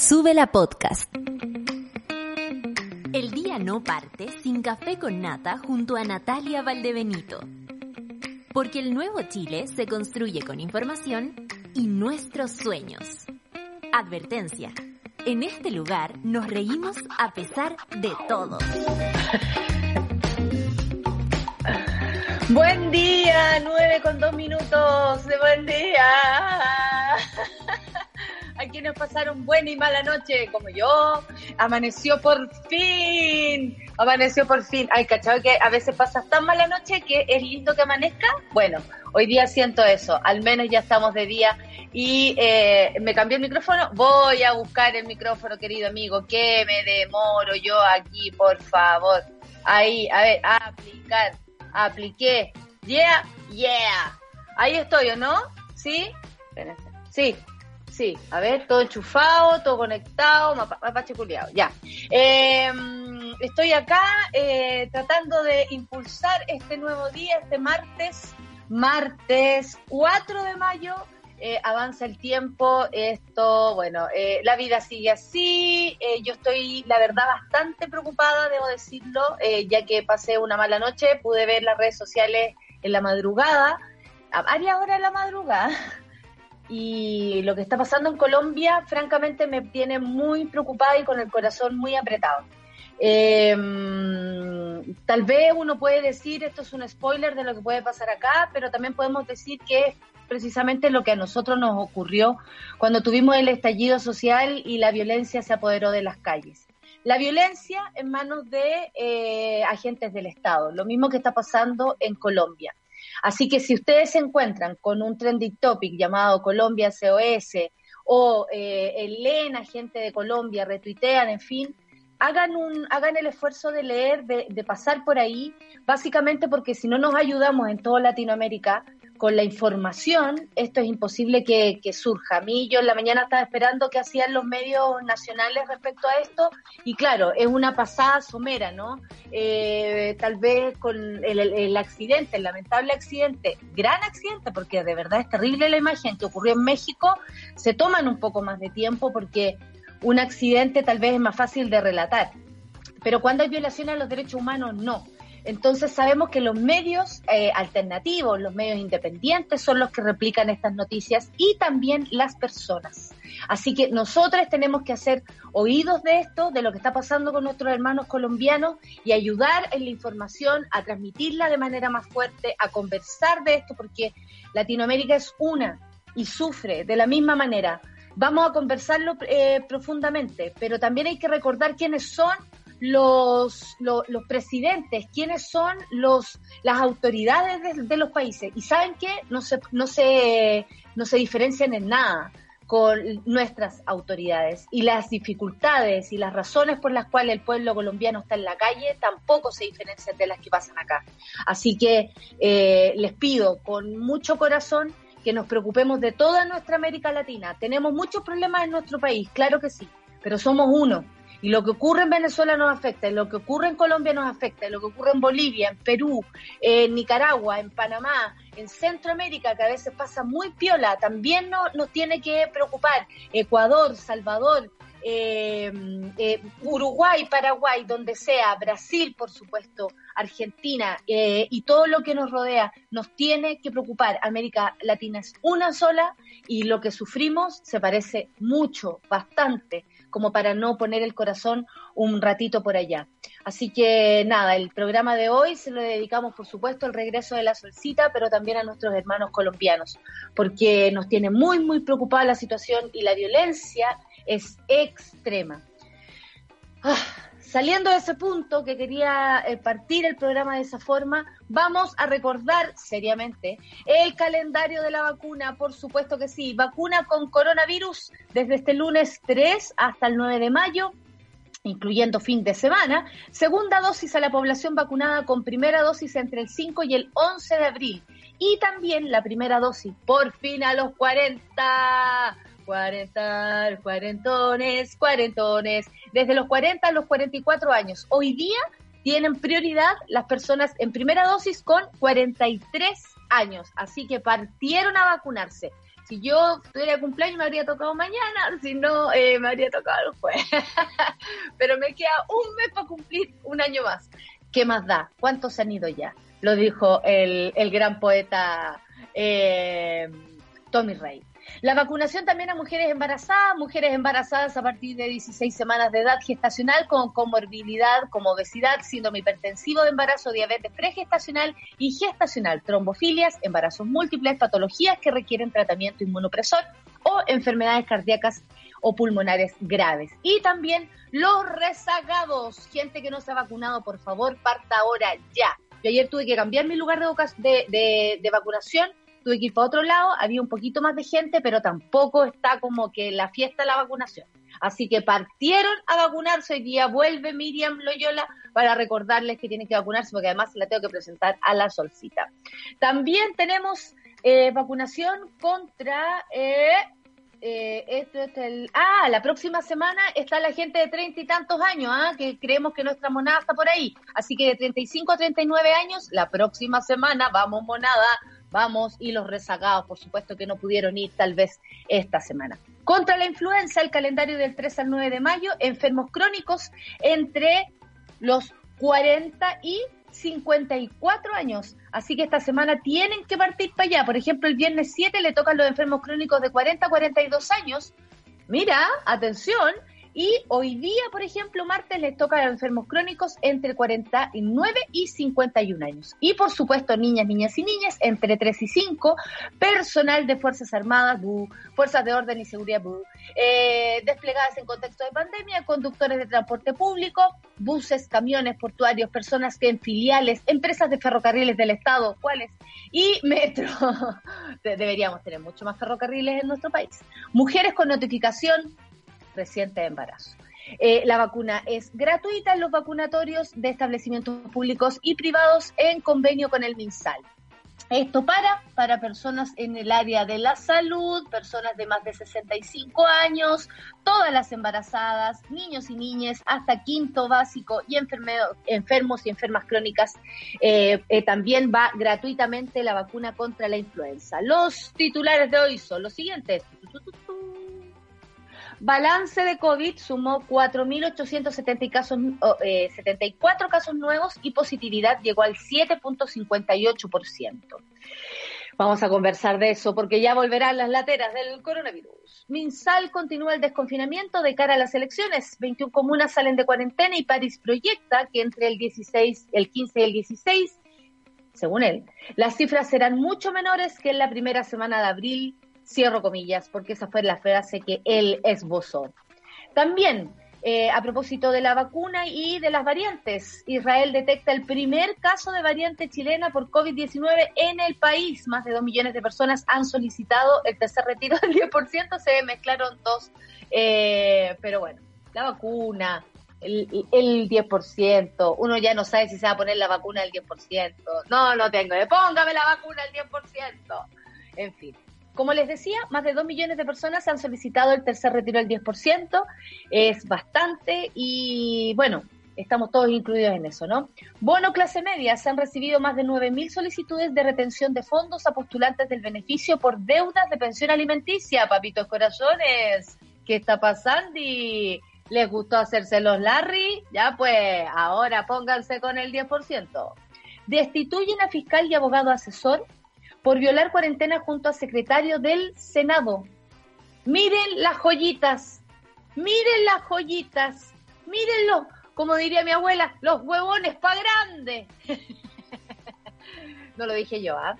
Sube la podcast. El día no parte sin café con nata junto a Natalia Valdebenito. Porque el nuevo Chile se construye con información y nuestros sueños. Advertencia. En este lugar nos reímos a pesar de todo. Buen día, nueve con dos minutos de buen día. A quienes pasaron buena y mala noche, como yo, amaneció por fin, amaneció por fin. Ay, cachado que a veces pasas tan mala noche que es lindo que amanezca. Bueno, hoy día siento eso, al menos ya estamos de día y eh, me cambié el micrófono. Voy a buscar el micrófono, querido amigo, que me demoro yo aquí, por favor. Ahí, a ver, aplicar apliqué. Yeah, yeah. Ahí estoy, ¿o no? ¿Sí? Sí, sí. A ver, todo enchufado, todo conectado, mapache culiado. Ya. Em, estoy acá eh, tratando de impulsar este nuevo día, este martes, martes 4 de mayo eh, avanza el tiempo, esto, bueno, eh, la vida sigue así, eh, yo estoy, la verdad, bastante preocupada, debo decirlo, ya que pasé una mala noche, pude ver las redes sociales en la madrugada, a varias horas de la madrugada, y lo que está pasando en Colombia, francamente, me tiene muy preocupada y con el corazón muy apretado. Em, tal vez uno puede decir, esto es un spoiler de lo que puede pasar acá, pero también podemos decir que precisamente lo que a nosotros nos ocurrió cuando tuvimos el estallido social y la violencia se apoderó de las calles. La violencia en manos de eh, agentes del Estado, lo mismo que está pasando en Colombia. Así que si ustedes se encuentran con un trending topic llamado Colombia COS o eh, leen a gente de Colombia, retuitean, en fin, hagan, un, hagan el esfuerzo de leer, de, de pasar por ahí, básicamente porque si no nos ayudamos en toda Latinoamérica, con la información, esto es imposible que, surja. A mí yo en la mañana estaba esperando qué hacían los medios nacionales respecto a esto y claro, es una pasada somera, ¿no? Eh, tal vez con el, el, accidente, el lamentable accidente, gran accidente, porque de verdad es terrible la imagen que ocurrió en México, se toman un poco más de tiempo porque un accidente tal vez es más fácil de relatar. Pero cuando hay violaciones a los derechos humanos, no. Entonces sabemos que los medios eh, alternativos, los medios independientes son los que replican estas noticias y también las personas. Así que nosotros tenemos que hacer oídos de esto, de lo que está pasando con nuestros hermanos colombianos y ayudar en la información, a transmitirla de manera más fuerte, a conversar de esto, porque Latinoamérica es una y sufre de la misma manera. Vamos a conversarlo eh, profundamente, pero también hay que recordar quiénes son los, los, presidentes, quiénes son los, las autoridades de, los países. Y saben que no se, no, se, no se diferencian en nada con nuestras autoridades. Y las dificultades y las razones por las cuales el pueblo colombiano está en la calle tampoco se diferencian de las que pasan acá. Así que eh, les pido con mucho corazón que nos preocupemos de toda nuestra América Latina. Tenemos muchos problemas en nuestro país, claro que sí, pero somos uno y lo que ocurre en Venezuela nos afecta, y lo que ocurre en Colombia nos afecta, lo que ocurre en Bolivia, en Perú, en Nicaragua, en Panamá, en Centroamérica, que a veces pasa muy piola, también nos tiene que preocupar. Ecuador, Salvador, eh, eh, Uruguay, Paraguay, donde sea, Brasil, por supuesto, Argentina eh, y todo lo que nos rodea, nos tiene que preocupar. América Latina es una sola y lo que sufrimos se parece mucho, bastante como para no poner el corazón un ratito por allá. Así que nada, el programa de hoy se lo dedicamos, por supuesto, al regreso de la solcita, pero también a nuestros hermanos colombianos, porque nos tiene muy, muy preocupada la situación y la violencia es extrema. Ah, Saliendo de ese punto que quería eh, partir el programa de esa forma, vamos a recordar seriamente el calendario de la vacuna, por supuesto que sí, vacuna con coronavirus desde este lunes 3 hasta el 9 de mayo incluyendo fin de semana, segunda dosis a la población vacunada con primera dosis entre el 5 y el 11 de abril, y también la primera dosis por fin a los 40 40, cuarentones, cuarentones, desde los 40 a los 44 años. Hoy día tienen prioridad las personas en primera dosis con 43 años, así que partieron a vacunarse. Si yo tuviera cumpleaños me habría tocado mañana, si no, eh, me habría tocado el jueves. Pero me queda un mes para cumplir un año más. ¿Qué más da? ¿Cuántos han ido ya? Lo dijo el, el gran poeta eh, Tommy Rey. La vacunación también a mujeres embarazadas, mujeres embarazadas a partir de 16 semanas de edad gestacional con comorbilidad como obesidad, síndrome hipertensivo de embarazo, diabetes pregestacional y gestacional, trombofilias, embarazos múltiples, patologías que requieren tratamiento inmunopresor o enfermedades cardíacas o pulmonares graves. Y también los rezagados, gente que no se ha vacunado, por favor, parta ahora ya. Yo ayer tuve que cambiar mi lugar de, de, de vacunación tuve que ir otro lado, había un poquito más de gente, pero tampoco está como que la fiesta de la vacunación. Así que partieron a vacunarse, hoy día vuelve Miriam Loyola para recordarles que tienen que vacunarse, porque además la tengo que presentar a la solcita. También tenemos eh, vacunación contra... Eh, eh, esto es el, ah, la próxima semana está la gente de treinta y tantos años, ¿ah? que creemos que nuestra monada está por ahí. Así que de 35 a 39 años, la próxima semana vamos monada vamos, y los rezagados, por supuesto, que no pudieron ir tal vez esta semana. Contra la influenza, el calendario del 3 al 9 de mayo, enfermos crónicos entre los 40 y 54 años. Así que esta semana tienen que partir para allá. Por ejemplo, el viernes 7 le tocan los enfermos crónicos de 40 a 42 años. Mira, atención, y hoy día, por ejemplo, martes les toca a enfermos crónicos entre 49 y 51 años. Y por supuesto, niñas, niñas y niñas entre 3 y 5, personal de Fuerzas Armadas, Fuerzas de Orden y Seguridad, eh, desplegadas en contexto de pandemia, conductores de transporte público, buses, camiones, portuarios, personas que en filiales, empresas de ferrocarriles del Estado, ¿cuáles? Y metro. Deberíamos tener mucho más ferrocarriles en nuestro país. Mujeres con notificación reciente embarazo. Eh, la vacuna es gratuita en los vacunatorios de establecimientos públicos y privados en convenio con el MinSal. Esto para, para personas en el área de la salud, personas de más de 65 años, todas las embarazadas, niños y niñas, hasta quinto básico y enfermos y enfermas crónicas. Eh, eh, también va gratuitamente la vacuna contra la influenza. Los titulares de hoy son los siguientes. Balance de COVID sumó 4.874 casos, eh, 74 casos nuevos y positividad llegó al 7.58%. Vamos a conversar de eso porque ya volverán las lateras del coronavirus. Minsal continúa el desconfinamiento de cara a las elecciones. 21 comunas salen de cuarentena y París proyecta que entre el 16, el 15 y el 16, según él, las cifras serán mucho menores que en la primera semana de abril Cierro comillas, porque esa fue la frase que él esbozó. También, eh, a propósito de la vacuna y de las variantes, Israel detecta el primer caso de variante chilena por COVID-19 en el país. Más de dos millones de personas han solicitado el tercer retiro del 10%, se mezclaron dos, eh, pero bueno, la vacuna, el, el 10%, uno ya no sabe si se va a poner la vacuna del 10%, no, no tengo, póngame la vacuna al 10%, en fin. Como les decía, más de 2 millones de personas han solicitado el tercer retiro del 10%, es bastante y bueno, estamos todos incluidos en eso, ¿no? Bono clase media, se han recibido más de 9.000 solicitudes de retención de fondos a postulantes del beneficio por deudas de pensión alimenticia, papitos corazones. ¿Qué está pasando? ¿Les gustó hacerse los Larry? Ya pues, ahora pónganse con el 10%. Destituyen a fiscal y abogado asesor por violar cuarentena junto al secretario del Senado. Miren las joyitas, miren las joyitas, mírenlo, como diría mi abuela, los huevones pa' grande. no lo dije yo, ¿ah?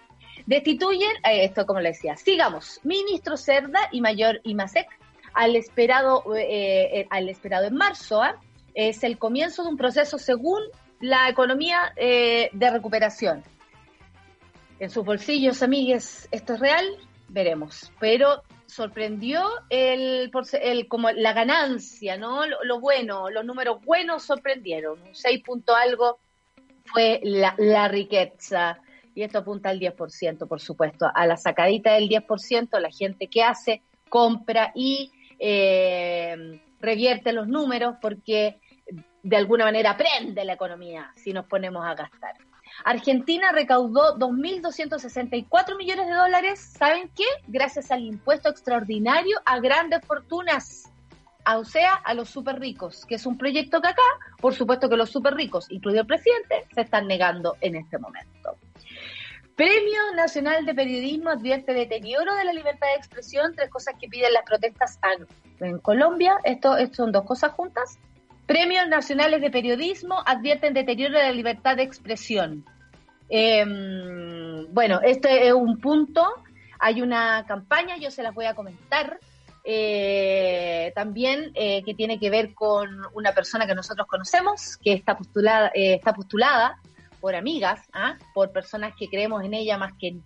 Destituyen, eh, esto como le decía, sigamos, ministro Cerda y mayor Imasec al esperado, eh, eh, al esperado en marzo, ¿ah? es el comienzo de un proceso según la economía de recuperación en sus bolsillos, amigues, ¿esto es real? Veremos. Pero sorprendió el, el como la ganancia, ¿no? Lo, bueno, los números buenos sorprendieron. Un 6 punto algo fue la, riqueza. Y esto apunta al 10%, por supuesto. A la sacadita del 10%, la gente que hace, compra y eh, revierte los números porque de alguna manera prende la economía si nos ponemos a gastar. Argentina recaudó 2.264 millones de dólares, ¿saben qué? Gracias al impuesto extraordinario a grandes fortunas, o sea, a los super ricos, que es un proyecto que acá, por supuesto que los super ricos, incluido el presidente, se están negando en este momento. Premio Nacional de Periodismo advierte deterioro de la libertad de expresión, tres cosas que piden las protestas en Colombia. Esto, esto son dos cosas juntas. Premios Nacionales de Periodismo advierten deterioro de la libertad de expresión. Em, bueno, este es un punto. Hay una campaña, yo se las voy a comentar. Eh, también eh, que tiene que ver con una persona que nosotros conocemos, que está postulada, eh, está postulada por amigas, ¿ah? por personas que creemos en ella más que en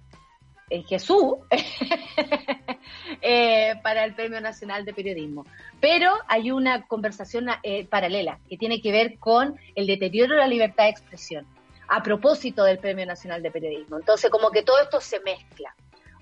Jesús, eh, para el Premio Nacional de Periodismo. Pero hay una conversación eh, paralela que tiene que ver con el deterioro de la libertad de expresión a propósito del Premio Nacional de Periodismo. Entonces, como que todo esto se mezcla.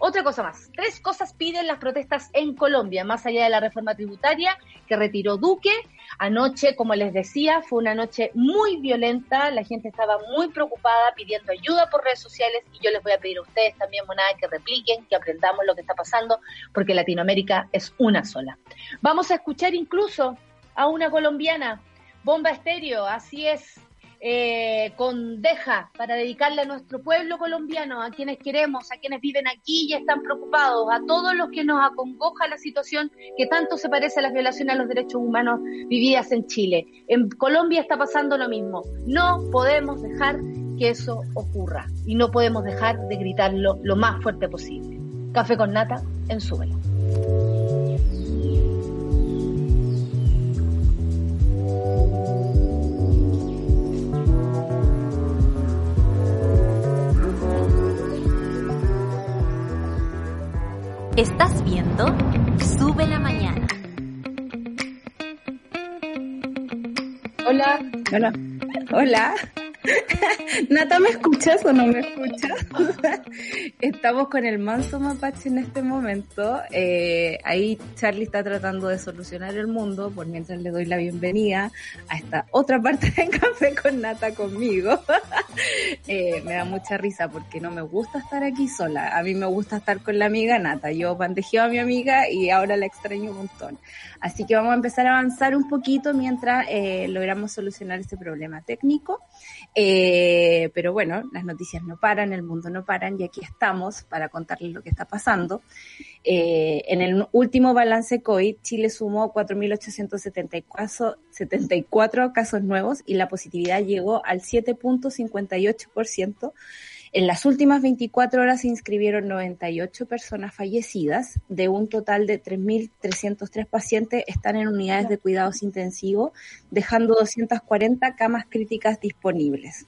Otra cosa más, tres cosas piden las protestas en Colombia, más allá de la reforma tributaria que retiró Duque. Anoche, como les decía, fue una noche muy violenta, la gente estaba muy preocupada pidiendo ayuda por redes sociales y yo les voy a pedir a ustedes también, Monada, que repliquen, que aprendamos lo que está pasando, porque Latinoamérica es una sola. Vamos a escuchar incluso a una colombiana, Bomba Estéreo, así es, eh, con Deja para dedicarle a nuestro pueblo colombiano, a quienes queremos, a quienes viven aquí y están preocupados, a todos los que nos acongoja la situación que tanto se parece a las violaciones a los derechos humanos vividas en Chile. En Colombia está pasando lo mismo. No podemos dejar que eso ocurra y no podemos dejar de gritarlo lo más fuerte posible. Café con nata en Súbelo. Estás viendo Sube la Mañana. Hola. Hola. Hola. Nata, ¿me escuchas o no me escuchas? Estamos con el manso mapache en este momento. Eh, ahí Charlie está tratando de solucionar el mundo, por mientras le doy la bienvenida a esta otra parte de Café con Nata conmigo. Eh, me da mucha risa porque no me gusta estar aquí sola. A mí me gusta estar con la amiga Nata. Yo bandejeo a mi amiga y ahora la extraño un montón. Así que vamos a empezar a avanzar un poquito mientras eh, logramos solucionar este problema técnico. Eh, pero bueno, las noticias no paran, el mundo no paran y aquí estamos para contarles lo que está pasando. Eh, en el último balance COVID, Chile sumó 4.874 casos nuevos y la positividad llegó al 7.58%. En las últimas 24 horas se inscribieron 98 personas fallecidas, de un total de 3.303 pacientes están en unidades de cuidados intensivos, dejando 240 camas críticas disponibles.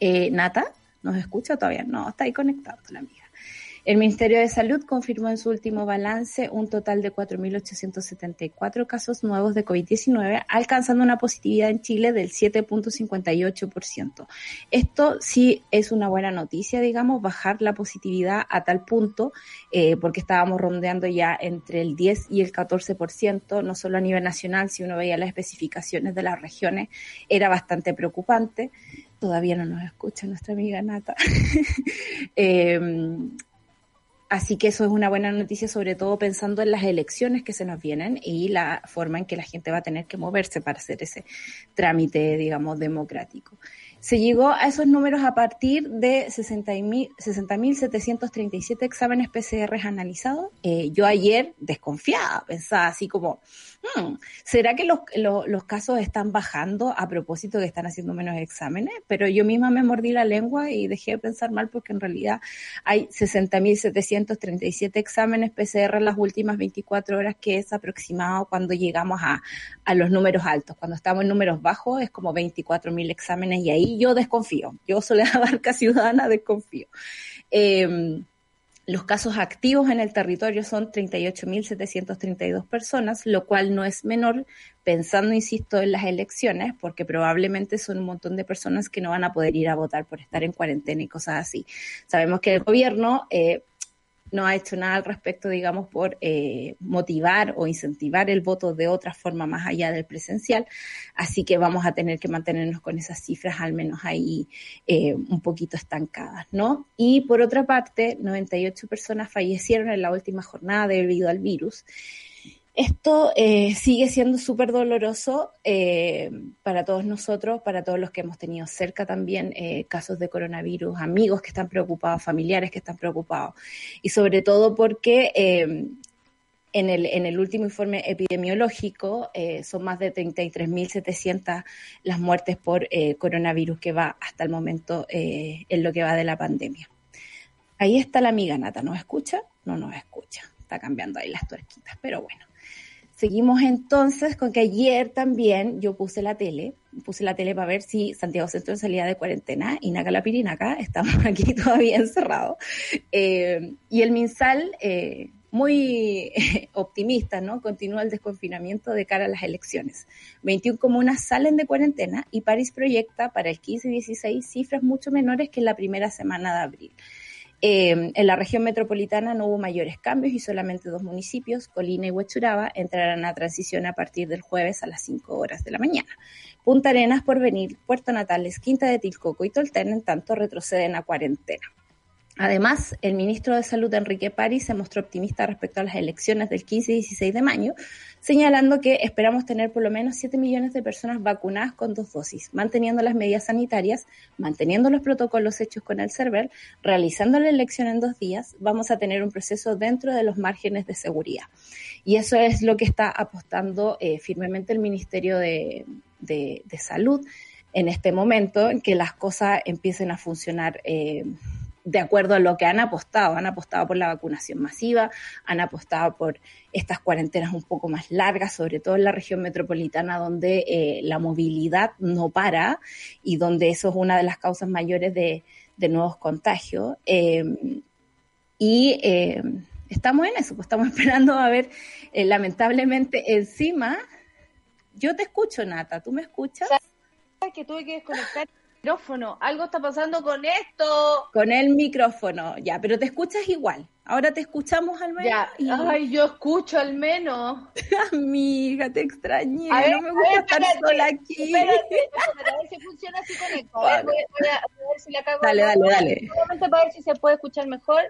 Eh, Nata, ¿nos escucha todavía? No, está ahí conectado la amiga. El Ministerio de Salud confirmó en su último balance un total de 4.874 casos nuevos de COVID-19, alcanzando una positividad en Chile del 7.58%. Esto sí es una buena noticia, digamos, bajar la positividad a tal punto, eh, porque estábamos rondeando ya entre el 10 y el 14%, no solo a nivel nacional, si uno veía las especificaciones de las regiones, era bastante preocupante todavía no nos escucha nuestra amiga Nata. eh, Así que eso es una buena noticia, sobre todo pensando en las elecciones que se nos vienen y la forma en que la gente va a tener que moverse para hacer ese trámite, digamos, democrático. Se llegó a esos números a partir de 60.737 exámenes PCR analizados. Eh, yo ayer desconfiada, pensaba así como, hmm, ¿será que los, los, casos están bajando a propósito que están haciendo menos exámenes? Pero yo misma me mordí la lengua y dejé de pensar mal porque en realidad hay 60.737 exámenes PCR en las últimas 24 horas, que es aproximado cuando llegamos a, a los números altos. Cuando estamos en números bajos es como 24.000 exámenes y ahí yo desconfío. Yo Soledad Barca Ciudadana desconfío. Em, los casos activos en el territorio son 38.732 personas, lo cual no es menor, pensando, insisto, en las elecciones, porque probablemente son un montón de personas que no van a poder ir a votar por estar en cuarentena y cosas así. Sabemos que el gobierno eh, no ha hecho nada al respecto, digamos, por eh, motivar o incentivar el voto de otra forma más allá del presencial. Así que vamos a tener que mantenernos con esas cifras al menos ahí eh, un poquito estancadas, ¿no? Y por otra parte, 98 personas fallecieron en la última jornada debido al virus. Esto eh, sigue siendo súper doloroso eh, para todos nosotros, para todos los que hemos tenido cerca también eh, casos de coronavirus, amigos que están preocupados, familiares que están preocupados, y sobre todo porque en el, en, el, último informe epidemiológico son más de 33.700 las muertes por coronavirus que va hasta el momento en lo que va de la pandemia. Ahí está la amiga Nata, ¿nos escucha? No nos escucha, está cambiando ahí las tuerquitas, pero bueno. Seguimos entonces con que ayer también yo puse la tele, puse la tele para ver si Santiago Centro salía de cuarentena y Naca la Pirinaca, estamos aquí todavía encerrados. Eh, y el MinSal, eh, muy optimista, ¿no? Continúa el desconfinamiento de cara a las elecciones. 21 comunas salen de cuarentena y París proyecta para el 15 y 16 cifras mucho menores que en la primera semana de abril. Eh, en la región metropolitana no hubo mayores cambios y solamente dos municipios, Colina y Huechuraba, entrarán a transición a partir del jueves a las 5 horas de la mañana. Punta Arenas, Porvenir, Puerto Natales, Quinta de Tilcoco y Tolten, en tanto, retroceden a cuarentena. Además, el ministro de Salud, Enrique París, se mostró optimista respecto a las elecciones del 15 y 16 de mayo, señalando que esperamos tener por lo menos 7 millones de personas vacunadas con dos dosis, manteniendo las medidas sanitarias, manteniendo los protocolos hechos con el CERVEL, realizando la elección en dos días, vamos a tener un proceso dentro de los márgenes de seguridad. Y eso es lo que está apostando eh, firmemente el Ministerio de, Salud en este momento, en que las cosas empiecen a funcionar. Eh, de acuerdo a lo que han apostado. Han apostado por la vacunación masiva, han apostado por estas cuarentenas un poco más largas, sobre todo en la región metropolitana donde eh, la movilidad no para y donde eso es una de las causas mayores de, nuevos contagios. Em, y em, estamos en eso, pues estamos esperando a ver, eh, lamentablemente encima, yo te escucho, Nata, ¿tú me escuchas? Que tuve que desconectar micrófono. Algo está pasando con esto. Con el micrófono, ya, pero te escuchas igual. Ahora te escuchamos al menos. Ya. Ay, yo escucho al menos. Amiga, te extrañé. no me gusta estar sola aquí. a ver si funciona así con esto. A ver, voy, a, ver si le acabo. Dale, dale, dale. Solamente para ver si se puede escuchar mejor.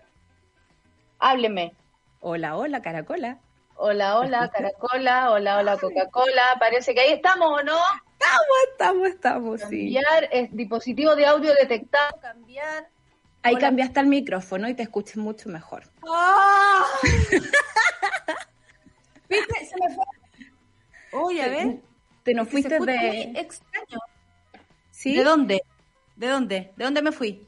Hábleme. Hola, hola, Caracola. Hola, hola, Caracola. Hola, hola, Coca-Cola. Parece que ahí estamos, ¿o no? Estamos, estamos, estamos, cambiar, es dispositivo de audio detectado, cambiar. Ahí cambiaste el micrófono y te escuches mucho mejor. ¡Ah! ¿Viste? Se me fue. Uy, a ver. Te nos fuiste de. extraño. ¿Sí? ¿De dónde? ¿De dónde? ¿De dónde me fui?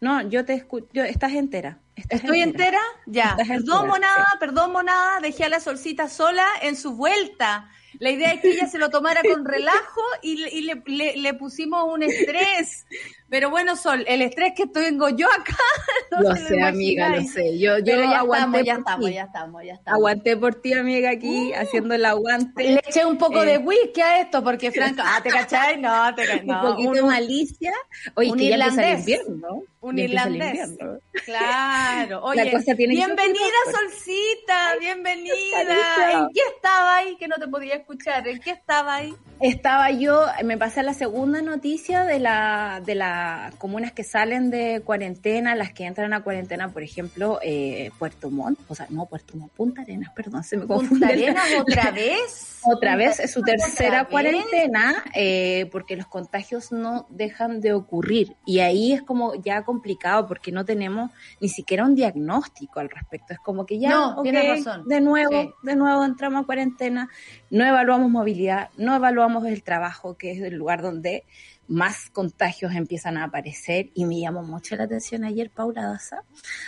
No, yo te escucho. Estás entera. ¿Estoy entera? Ya. perdón, monada, perdón, monada. Dejé a la solcita sola en su vuelta. La idea es que ella se lo tomara con relajo y, le, pusimos un estrés. Pero bueno, Sol, el estrés que tengo yo acá. No lo sé, amiga, lo sé. Yo, yo ya aguanté. Estamos, ya estamos, ya estamos, ya estamos. Aguanté por ti, amiga, aquí, uh. haciendo el aguante. Le eché un poco de eh. whisky a esto, porque Franco, ah, ¿te cachai? No, te no. Un poquito de malicia. Oye, un que irlandés. ya invierno, Un irlandés. Claro. Oye, bienvenida, Solcita, bienvenida. ¿En qué estaba ahí que no te podía escuchar? ¿En qué estaba ahí? Estaba yo, me pasé la segunda noticia de la de las comunas que salen de cuarentena, las que entran a cuarentena, por ejemplo, eh, Puerto Montt, o sea, no Puerto Montt, Punta Arenas, perdón, se me confunde. ¿Punta Arenas otra vez? otra vez, es su tercera cuarentena, eh, porque los contagios no dejan de ocurrir. Y ahí es como ya complicado, porque no tenemos ni siquiera un diagnóstico al respecto. Es como que ya, no, razón. de nuevo, de nuevo entramos a cuarentena, no evaluamos movilidad, no evaluamos el trabajo, que es el lugar donde más contagios empiezan a aparecer y me llamó mucho la atención ayer Paula Daza,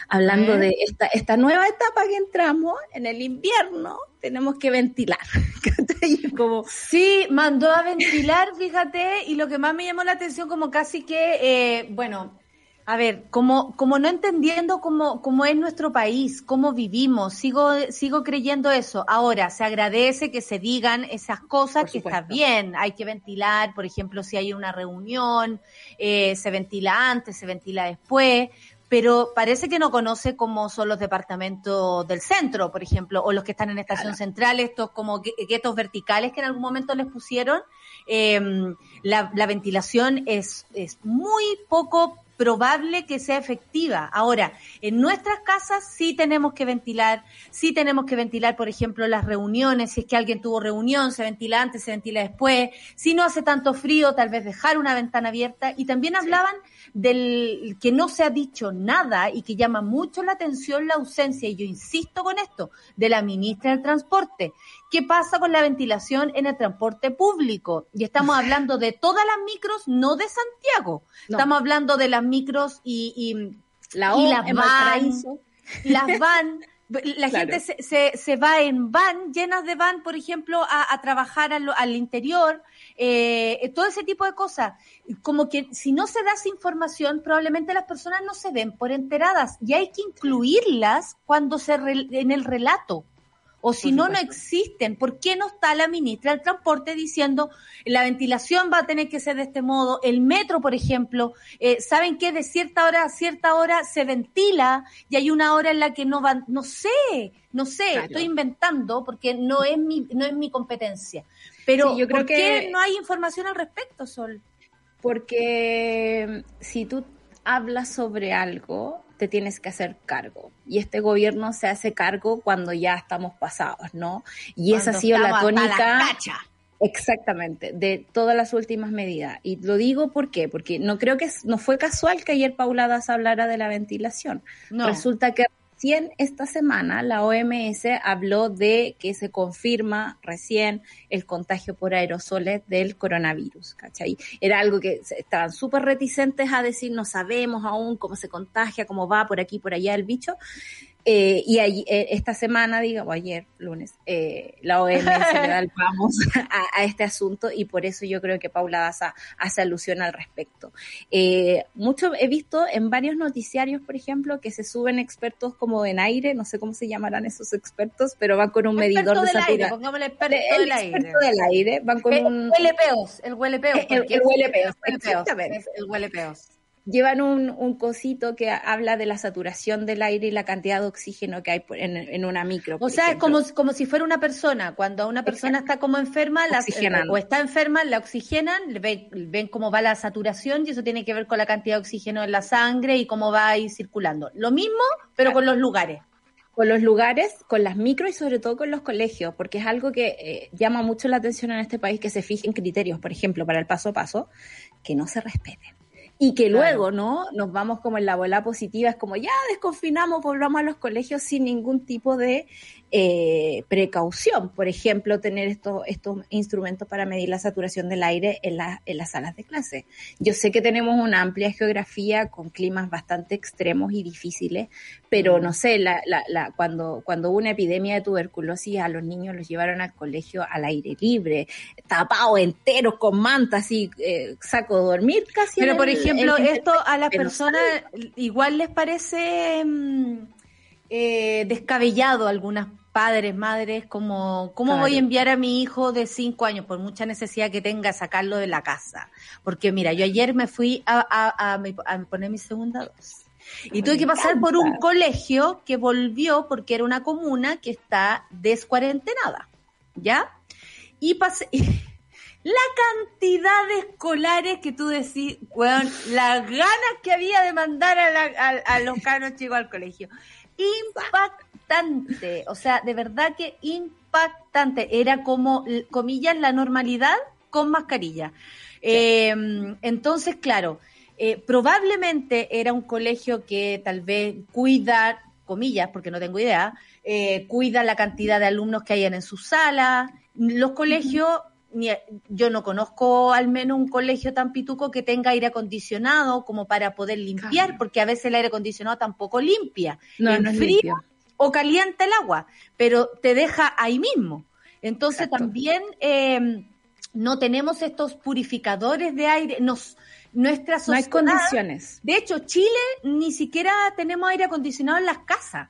hablando de esta, esta nueva etapa que entramos en el invierno, tenemos que ventilar. como... Sí, mandó a ventilar, fíjate, y lo que más me llamó la atención como casi que, eh, bueno, a ver, como, como no entendiendo cómo, cómo es nuestro país, cómo vivimos, sigo, sigo creyendo eso. Ahora, se agradece que se digan esas cosas que está bien, hay que ventilar, por ejemplo, si hay una reunión, eh, se ventila antes, se ventila después, pero parece que no conoce cómo son los departamentos del centro, por ejemplo, o los que están en estación central, estos como guetos verticales que en algún momento les pusieron. Eh, la, la, ventilación es, es muy poco probable que sea efectiva. Ahora, en nuestras casas sí tenemos que ventilar, sí tenemos que ventilar, por ejemplo, las reuniones, si es que alguien tuvo reunión, se ventila antes, se ventila después, si no hace tanto frío, tal vez dejar una ventana abierta. Y también hablaban del que no se ha dicho nada y que llama mucho la atención la ausencia, y yo insisto con esto, de la ministra del Transporte. ¿Qué pasa con la ventilación en el transporte público? Y estamos hablando de todas las micros, no de Santiago. Estamos hablando de las micros y, y, la y las van, las van. La gente se, se, se, va en van, llenas de van, por ejemplo, a, a trabajar al, al interior, eh, todo ese tipo de cosas. Como que si no se da esa información, probablemente las personas no se den por enteradas y hay que incluirlas cuando se re, en el relato o si no, no existen. ¿Por qué no está la ministra del Transporte diciendo la ventilación va a tener que ser de este modo? El metro, por ejemplo, eh, ¿saben que de cierta hora a cierta hora se ventila y hay una hora en la que no van? No sé, no sé, claro. estoy inventando porque no es mi, no es mi competencia. Pero sí, yo creo ¿por qué que... no hay información al respecto, Sol? Porque si tú hablas sobre algo, te tienes que hacer cargo. Y este gobierno se hace cargo cuando ya estamos pasados, ¿no? Y cuando esa ha sido la tónica. La Exactamente, de todas las últimas medidas. Y lo digo ¿por qué? porque no creo que no fue casual que ayer Paula Das hablara de la ventilación. No. Resulta que recién esta semana la OMS habló de que se confirma recién el contagio por aerosoles del coronavirus, ¿cachai? Era algo que estaban súper reticentes a decir, no sabemos aún cómo se contagia, cómo va por aquí, por allá el bicho. Eh, y ahí, eh, esta semana, digamos, ayer, lunes, eh, la OMS le da el vamos a, a, este asunto y por eso yo creo que Paula Daza hace alusión al respecto. Eh, mucho he visto en varios noticiarios, por ejemplo, que se suben expertos como en aire, no sé cómo se llamarán esos expertos, pero van con un medidor de saturación. Pongámosle experto el del aire. experto del aire, van con el un... Huele peos, el huele peos. El, el huele peos, exactamente. El huele peos llevan un, un, cosito que habla de la saturación del aire y la cantidad de oxígeno que hay en, en una micro. O sea, ejemplo. es como, como si fuera una persona. Cuando una persona Exacto. está como enferma la, o está enferma, la oxigenan, ven, ven, cómo va la saturación y eso tiene que ver con la cantidad de oxígeno en la sangre y cómo va ahí circulando. Lo mismo, pero claro. con los lugares con los lugares, con las micro y sobre todo con los colegios, porque es algo que eh, llama mucho la atención en este país que se fijen criterios, por ejemplo, para el paso a paso, que no se respeten y que luego, claro. ¿no? Nos vamos como en la bola positiva, es como ya desconfinamos, volvamos a los colegios sin ningún tipo de eh, precaución. Por ejemplo, tener estos, estos instrumentos para medir la saturación del aire en, la, en las salas de clase. Yo sé que tenemos una amplia geografía con climas bastante extremos y difíciles, pero no sé, la, la, la, cuando, cuando hubo una epidemia de tuberculosis, a los niños los llevaron al colegio al aire libre, tapados enteros con mantas y eh, saco de dormir casi. Pero, por ejemplo, el, esto a las personas igual les parece eh, descabellado algunas padres, madres, como, ¿cómo claro. voy a enviar a mi hijo de cinco años, por mucha necesidad que tenga, sacarlo de la casa? Porque mira, yo ayer me fui a, a, a, a poner mi segunda dosis. Y tuve que pasar por un colegio que volvió porque era una comuna que está descuarentenada, ¿ya? Y pasé, la cantidad de escolares que tú decís, weón, las ganas que había de mandar a, la, a, a los caros chicos al colegio. Impactante, o sea, de verdad que impactante. Era como, comillas, la normalidad con mascarilla. Sí. Eh, entonces, claro, eh, probablemente era un colegio que tal vez cuida, comillas, porque no tengo idea, eh, cuida la cantidad de alumnos que hayan en su sala. Los colegios, yo no conozco al menos un colegio tan pituco que tenga aire acondicionado como para poder limpiar, claro. porque a veces el aire acondicionado tampoco limpia. No, en no frío. O calienta el agua, pero te deja ahí mismo. Entonces Exacto. también eh, no tenemos estos purificadores de aire, nos nuestra sociedad, no hay condiciones. De hecho, Chile ni siquiera tenemos aire acondicionado en las casas.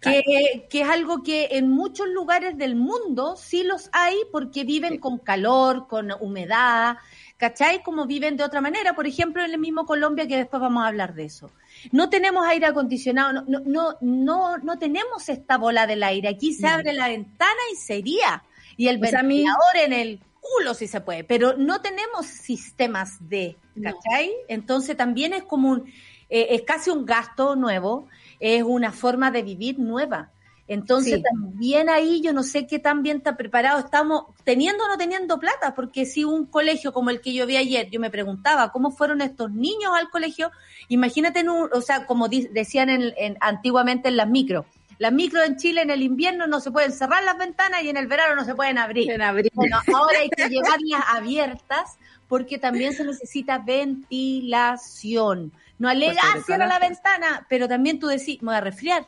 Que, es algo que en muchos lugares del mundo sí los hay porque viven sí. con calor, con humedad, ¿cachai? Como viven de otra manera, por ejemplo, en el mismo Colombia, que después vamos a hablar de eso. No tenemos aire acondicionado, no, no, no, no, no tenemos esta bola del aire. Aquí se abre la ventana y sería. Y el ventilador en el culo si se puede, pero no tenemos sistemas de, ¿cachai? Entonces también es como un, eh, es casi un gasto nuevo, es una forma de vivir nueva. Entonces también ahí yo no sé qué tan bien está preparado estamos, teniendo o no teniendo plata, porque si un colegio como el que yo vi ayer, yo me preguntaba cómo fueron estos niños al colegio, imagínate, en un, o sea, como decían en, antiguamente en las micros, las micros en Chile en el invierno no se pueden cerrar las ventanas y en el verano no se pueden abrir. Bueno, ahora hay que llevarlas abiertas porque también se necesita ventilación. No alega, cierra la ventana, pero también tú decís, me voy a resfriar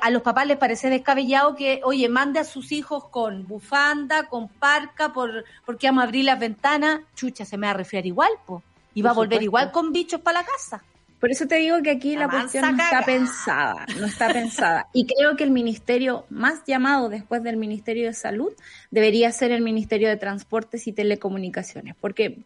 a los papás les parece descabellado que, oye, mande a sus hijos con bufanda, con parca, por, porque vamos a abrir las ventanas, chucha, se me va a resfriar igual, po, y va a volver igual con bichos para la casa. Por eso te digo que aquí la cuestión no está pensada, no está pensada. Y creo que el ministerio más llamado después del Ministerio de Salud debería ser el Ministerio de Transportes y Telecomunicaciones, porque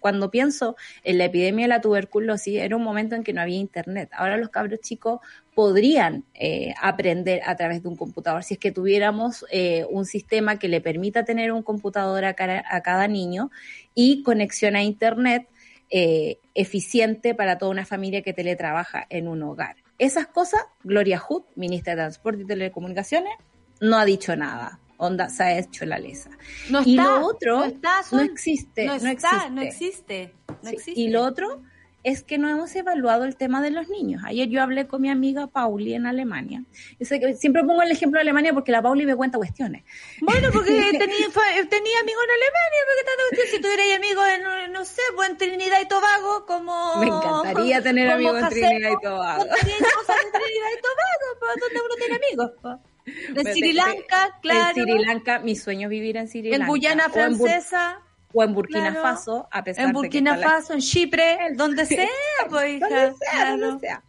cuando pienso en la epidemia de la tuberculosis era un momento en que no había internet. Ahora los cabros chicos podrían eh, aprender a través de un computador si es que tuviéramos eh, un sistema que le permita tener un computador a cada niño y conexión a internet eh, eficiente para toda una familia que teletrabaja en un hogar. Esas cosas, Gloria Hood, ministra de Transporte y Telecomunicaciones, no ha dicho nada. Onda se ha hecho la lesa. No y lo otro no, no existe. No, existe. No existe. No existe. Y lo otro es que no hemos evaluado el tema de los niños. Ayer yo hablé con mi amiga Pauli en Alemania. siempre pongo el ejemplo de Alemania porque la Pauli me cuenta cuestiones. Bueno, porque tenía, tenía amigos en Alemania, porque tanto si tuvierais amigos en, no sé, pues en Trinidad y Tobago, como... Me encantaría tener amigos en Trinidad y Tobago. en Trinidad y Tobago, pues, donde uno tiene amigos. Pues. En Sri Lanka, claro. En Sri Lanka, mi sueño es vivir en Sri Lanka. En Guyana Francesa o en Burkina Faso, a pesar en Burkina Faso, en Chipre, donde sea, pues, donde sea, donde sea.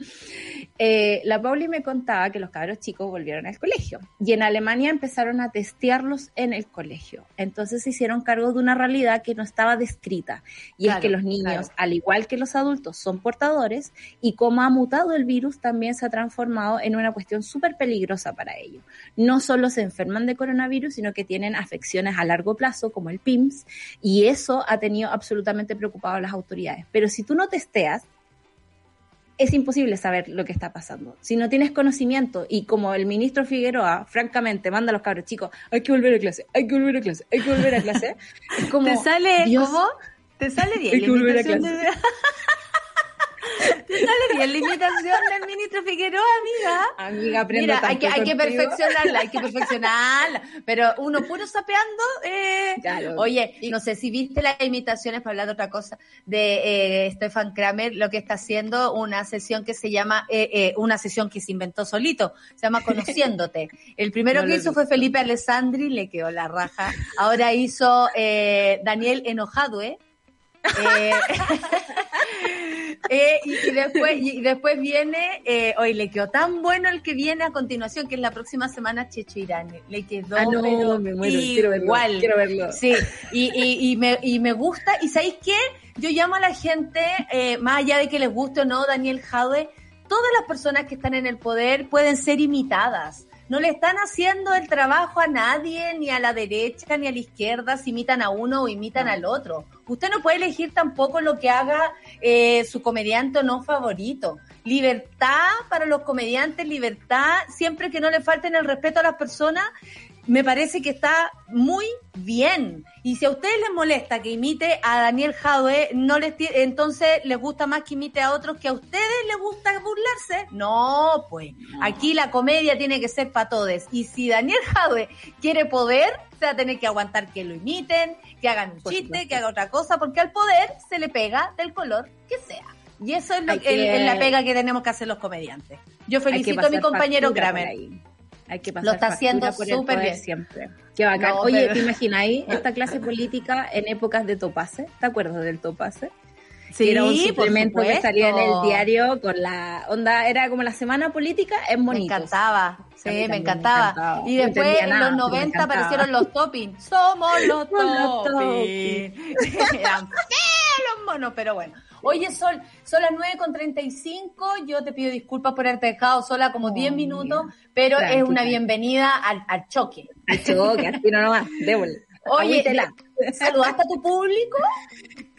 Eh, la Pauli me contaba que los cabros chicos volvieron al colegio y en Alemania empezaron a testearlos en el colegio. Entonces se hicieron cargo de una realidad que no estaba descrita y es que los niños, al igual que los adultos, son portadores y como ha mutado el virus también se ha transformado en una cuestión súper peligrosa para ellos. No solo se enferman de coronavirus, sino que tienen afecciones a largo plazo como el PIMS y eso ha tenido absolutamente preocupado a las autoridades. Pero si tú no testeas, es imposible saber lo que está pasando. Si no tienes conocimiento y como el ministro Figueroa, francamente, manda a los cabros chicos, hay que volver a clase, hay que volver a clase, hay que volver a clase, es como... ¿Te sale, ¿cómo? ¿Te sale bien? Hay que volver a clase. ¿Te sale bien la imitación del ministro Figueroa, amiga? Amiga, aprende Mira, hay que, hay que perfeccionarla, hay que perfeccionarla. Pero uno puro sapeando. Eh. Oye, no sé si viste las imitaciones, para hablar de otra cosa, de eh, Stefan Kramer, lo que está haciendo una sesión que se llama, eh, eh, una sesión que se inventó solito, se llama Conociéndote. El primero que hizo fue Felipe Alessandri, le quedó la raja. Ahora hizo eh, Daniel Enojadue. Eh, Eh, y, después, y después viene, eh, hoy le quedó tan bueno el que viene a continuación, que es la próxima semana Checho Irán. Le quedó ah, no, me muero, igual. Quiero verlo, Sí, y, y, y, me, y me gusta. ¿Y sabéis qué? Yo llamo a la gente, eh, más allá de que les guste o no Daniel Jaude, todas las personas que están en el poder pueden ser imitadas no le están haciendo el trabajo a nadie, ni a la derecha ni a la izquierda, si imitan a uno o imitan al otro. Usted no puede elegir tampoco lo que haga eh, su comediante o no favorito. Libertad para los comediantes, libertad, siempre que no le falten el respeto a las personas, me parece que está muy bien. Y si a ustedes les molesta que imite a Daniel Jadwe, no les entonces les gusta más que imite a otros que a ustedes les gusta burlarse. No, pues aquí la comedia tiene que ser para todos. Y si Daniel Jadwe quiere poder, se va a tener que aguantar que lo imiten, que hagan un chiste, que haga otra cosa, porque al poder se le pega del color que sea. Y eso es, la pega que tenemos que hacer los comediantes. Yo felicito a mi compañero Kramer. Hay que pasar Lo está haciendo súper bien. Siempre. Qué bacán. Oye, ¿te imagináis esta clase política en épocas de topase? ¿Te acuerdas del topase? Sí, era un suplemento que salía en el diario con la onda, era como la semana política en bonito. Me encantaba. Sí, me encantaba. Y después en los 90 aparecieron los toppings. Somos los toppings. Eran los monos, pero bueno. Oye, Sol, son las 9 con 35. Yo te pido disculpas por haberte dejado sola como 10 minutos, pero es una bienvenida al, al choque. Al choque, al tiro nomás, démosle. Oye, ¿saludaste a tu público?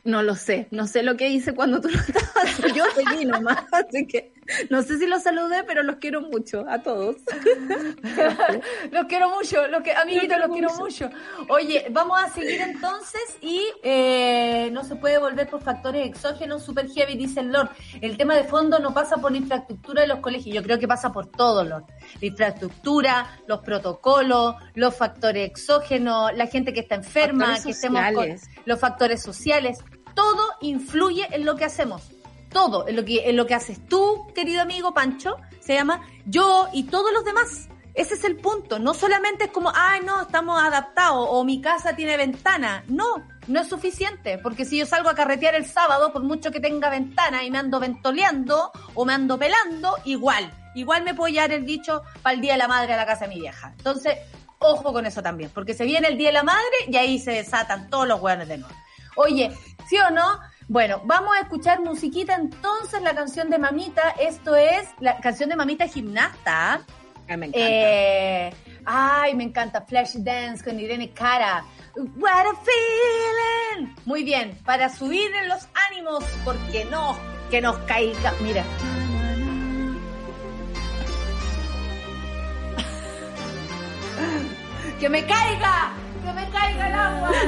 No lo sé, no sé lo que hice cuando tú no estabas, yo seguí nomás, así que no sé si los saludé, pero los quiero mucho, a todos. los quiero mucho, los que, amiguitos, los quiero mucho. Oye, vamos a seguir entonces y eh, no se puede volver por factores exógenos, super heavy, dice el Lord. El tema de fondo no pasa por la infraestructura de los colegios, yo creo que pasa por todo, Lord. La infraestructura, los protocolos, los factores exógenos, la gente que está enferma, que estemos con los factores sociales todo influye en lo que hacemos. Todo, en lo que, en lo que haces tú, querido amigo Pancho, se llama yo y todos los demás. Ese es el punto. No solamente es como, ay, no, estamos adaptados o mi casa tiene ventana. No, no es suficiente. Porque si yo salgo a carretear el sábado, por mucho que tenga ventana y me ando ventoleando o me ando pelando, igual. Igual me puedo llevar el dicho para el Día de la Madre a la casa de mi vieja. Entonces, ojo con eso también. Porque se viene el Día de la Madre y ahí se desatan todos los hueones de nuevo. Oye, ¿sí o no? Bueno, vamos a escuchar musiquita entonces, la canción de Mamita. Esto es la canción de Mamita Gimnasta. Ay, me encanta. Eh, ay, me encanta. Flash Dance con Irene Cara. What a feeling. Muy bien, para subir en los ánimos, porque no, que nos caiga. Mira. que me caiga, que me caiga el agua.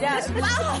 Ya, ¡Vamos!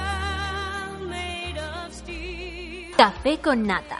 Café con nata.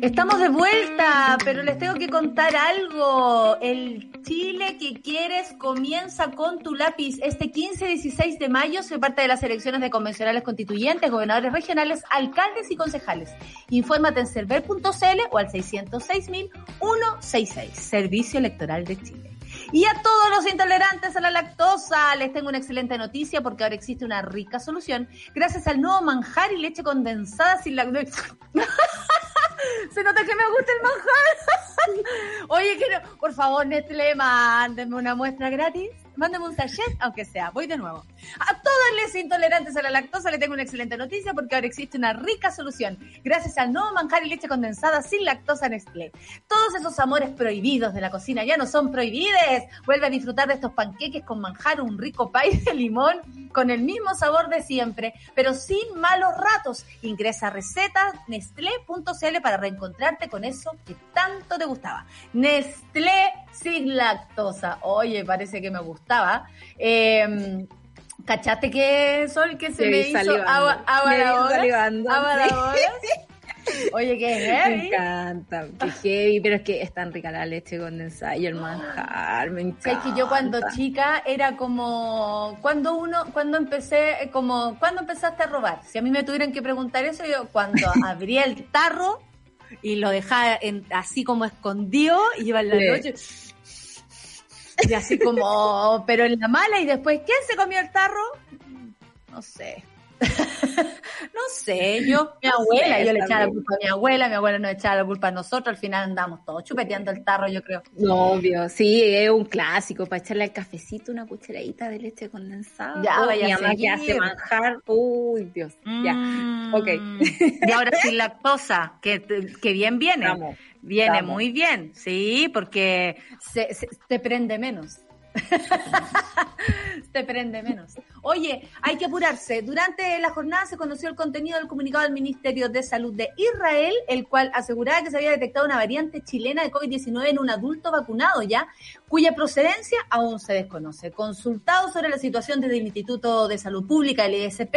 Estamos de vuelta, pero les tengo que contar algo. El Chile que quieres comienza con tu lápiz. Este 15-16 de mayo se parte de las elecciones de convencionales constituyentes, gobernadores regionales, alcaldes y concejales. Infórmate en server.cl o al 606.166, Servicio Electoral de Chile. Y a todos los intolerantes a la lactosa, les tengo una excelente noticia porque ahora existe una rica solución gracias al nuevo manjar y leche condensada sin lactosa. Se nota que me gusta el manjar. Oye, quiero, por favor, Nestlé, mándenme una muestra gratis. Mándame un sachet, aunque sea. Voy de nuevo. A todos los intolerantes a la lactosa les tengo una excelente noticia porque ahora existe una rica solución. Gracias al nuevo manjar y leche condensada sin lactosa Nestlé. Todos esos amores prohibidos de la cocina ya no son prohibides. Vuelve a disfrutar de estos panqueques con manjar, un rico pay de limón con el mismo sabor de siempre, pero sin malos ratos. Ingresa a recetas nestlé.cl para reencontrarte con eso que tanto te gustaba. Nestlé sin lactosa. Oye, parece que me gustaba. Eh, ¿Cachaste que Sol que se Me me, hizo salivando. agua, agua Me a la vi boca? salivando, Agua sí. Oye, qué Me heavy. encanta, qué heavy, pero es que es tan rica la leche condensada y el manjar, me encanta. Es que yo cuando chica era como cuando uno cuando empecé eh, como cuando empezaste a robar si a mí me tuvieran que preguntar eso yo cuando abrí el tarro y lo dejaba en- así como escondido y iba en la Sí. noche y así como pero en la mala y después ¿quién se comió el tarro? no sé no sé, yo, mi abuela, yo le echaba la culpa a mi abuela, mi abuela nos echaba la culpa a nosotros, al final andamos todos chupeteando el tarro, yo creo. No, obvio, sí, es un clásico, para echarle al cafecito una cucharadita de leche condensada. Ya, vaya mi mamá que hace manjar, uy, Dios, ya, Mm. ok. Y ahora sin lactosa, que, que bien viene. Vamos, viene vamos. muy bien, sí, porque se, se- te prende menos. te prende menos. Oye, hay que apurarse. Durante la jornada se conoció el contenido del comunicado del Ministerio de Salud de Israel, el cual aseguraba que se había detectado una variante chilena de COVID-19 en un adulto vacunado ya, cuya procedencia aún se desconoce. Consultados sobre la situación desde el Instituto de Salud Pública, el ISP,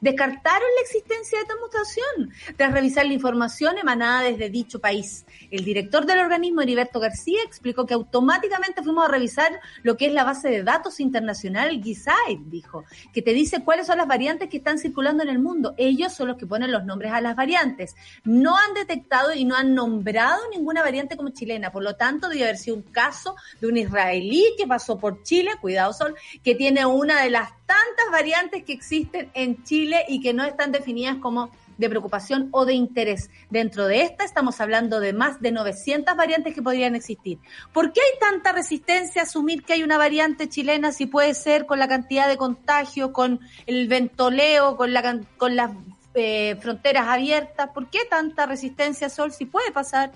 descartaron la existencia de esta mutación tras revisar la información emanada desde dicho país. El director del organismo, Heriberto García, explicó que automáticamente fuimos a revisar lo que es la base de datos internacional GISAID, dijo, que te dice cuáles son las variantes que están circulando en el mundo. Ellos son los que ponen los nombres a las variantes. No han detectado y no han nombrado ninguna variante como chilena, por lo tanto, debe haber sido un caso de un israelí que pasó por Chile, cuidado Sol, que tiene una de las tantas variantes que existen en Chile y que no están definidas como de preocupación o de interés. Dentro de esta estamos hablando de más de 900 variantes que podrían existir. ¿Por qué hay tanta resistencia a asumir que hay una variante chilena si puede ser con la cantidad de contagio, con el ventoleo, con, la, con las eh, fronteras abiertas? ¿Por qué tanta resistencia, Sol, si puede pasar?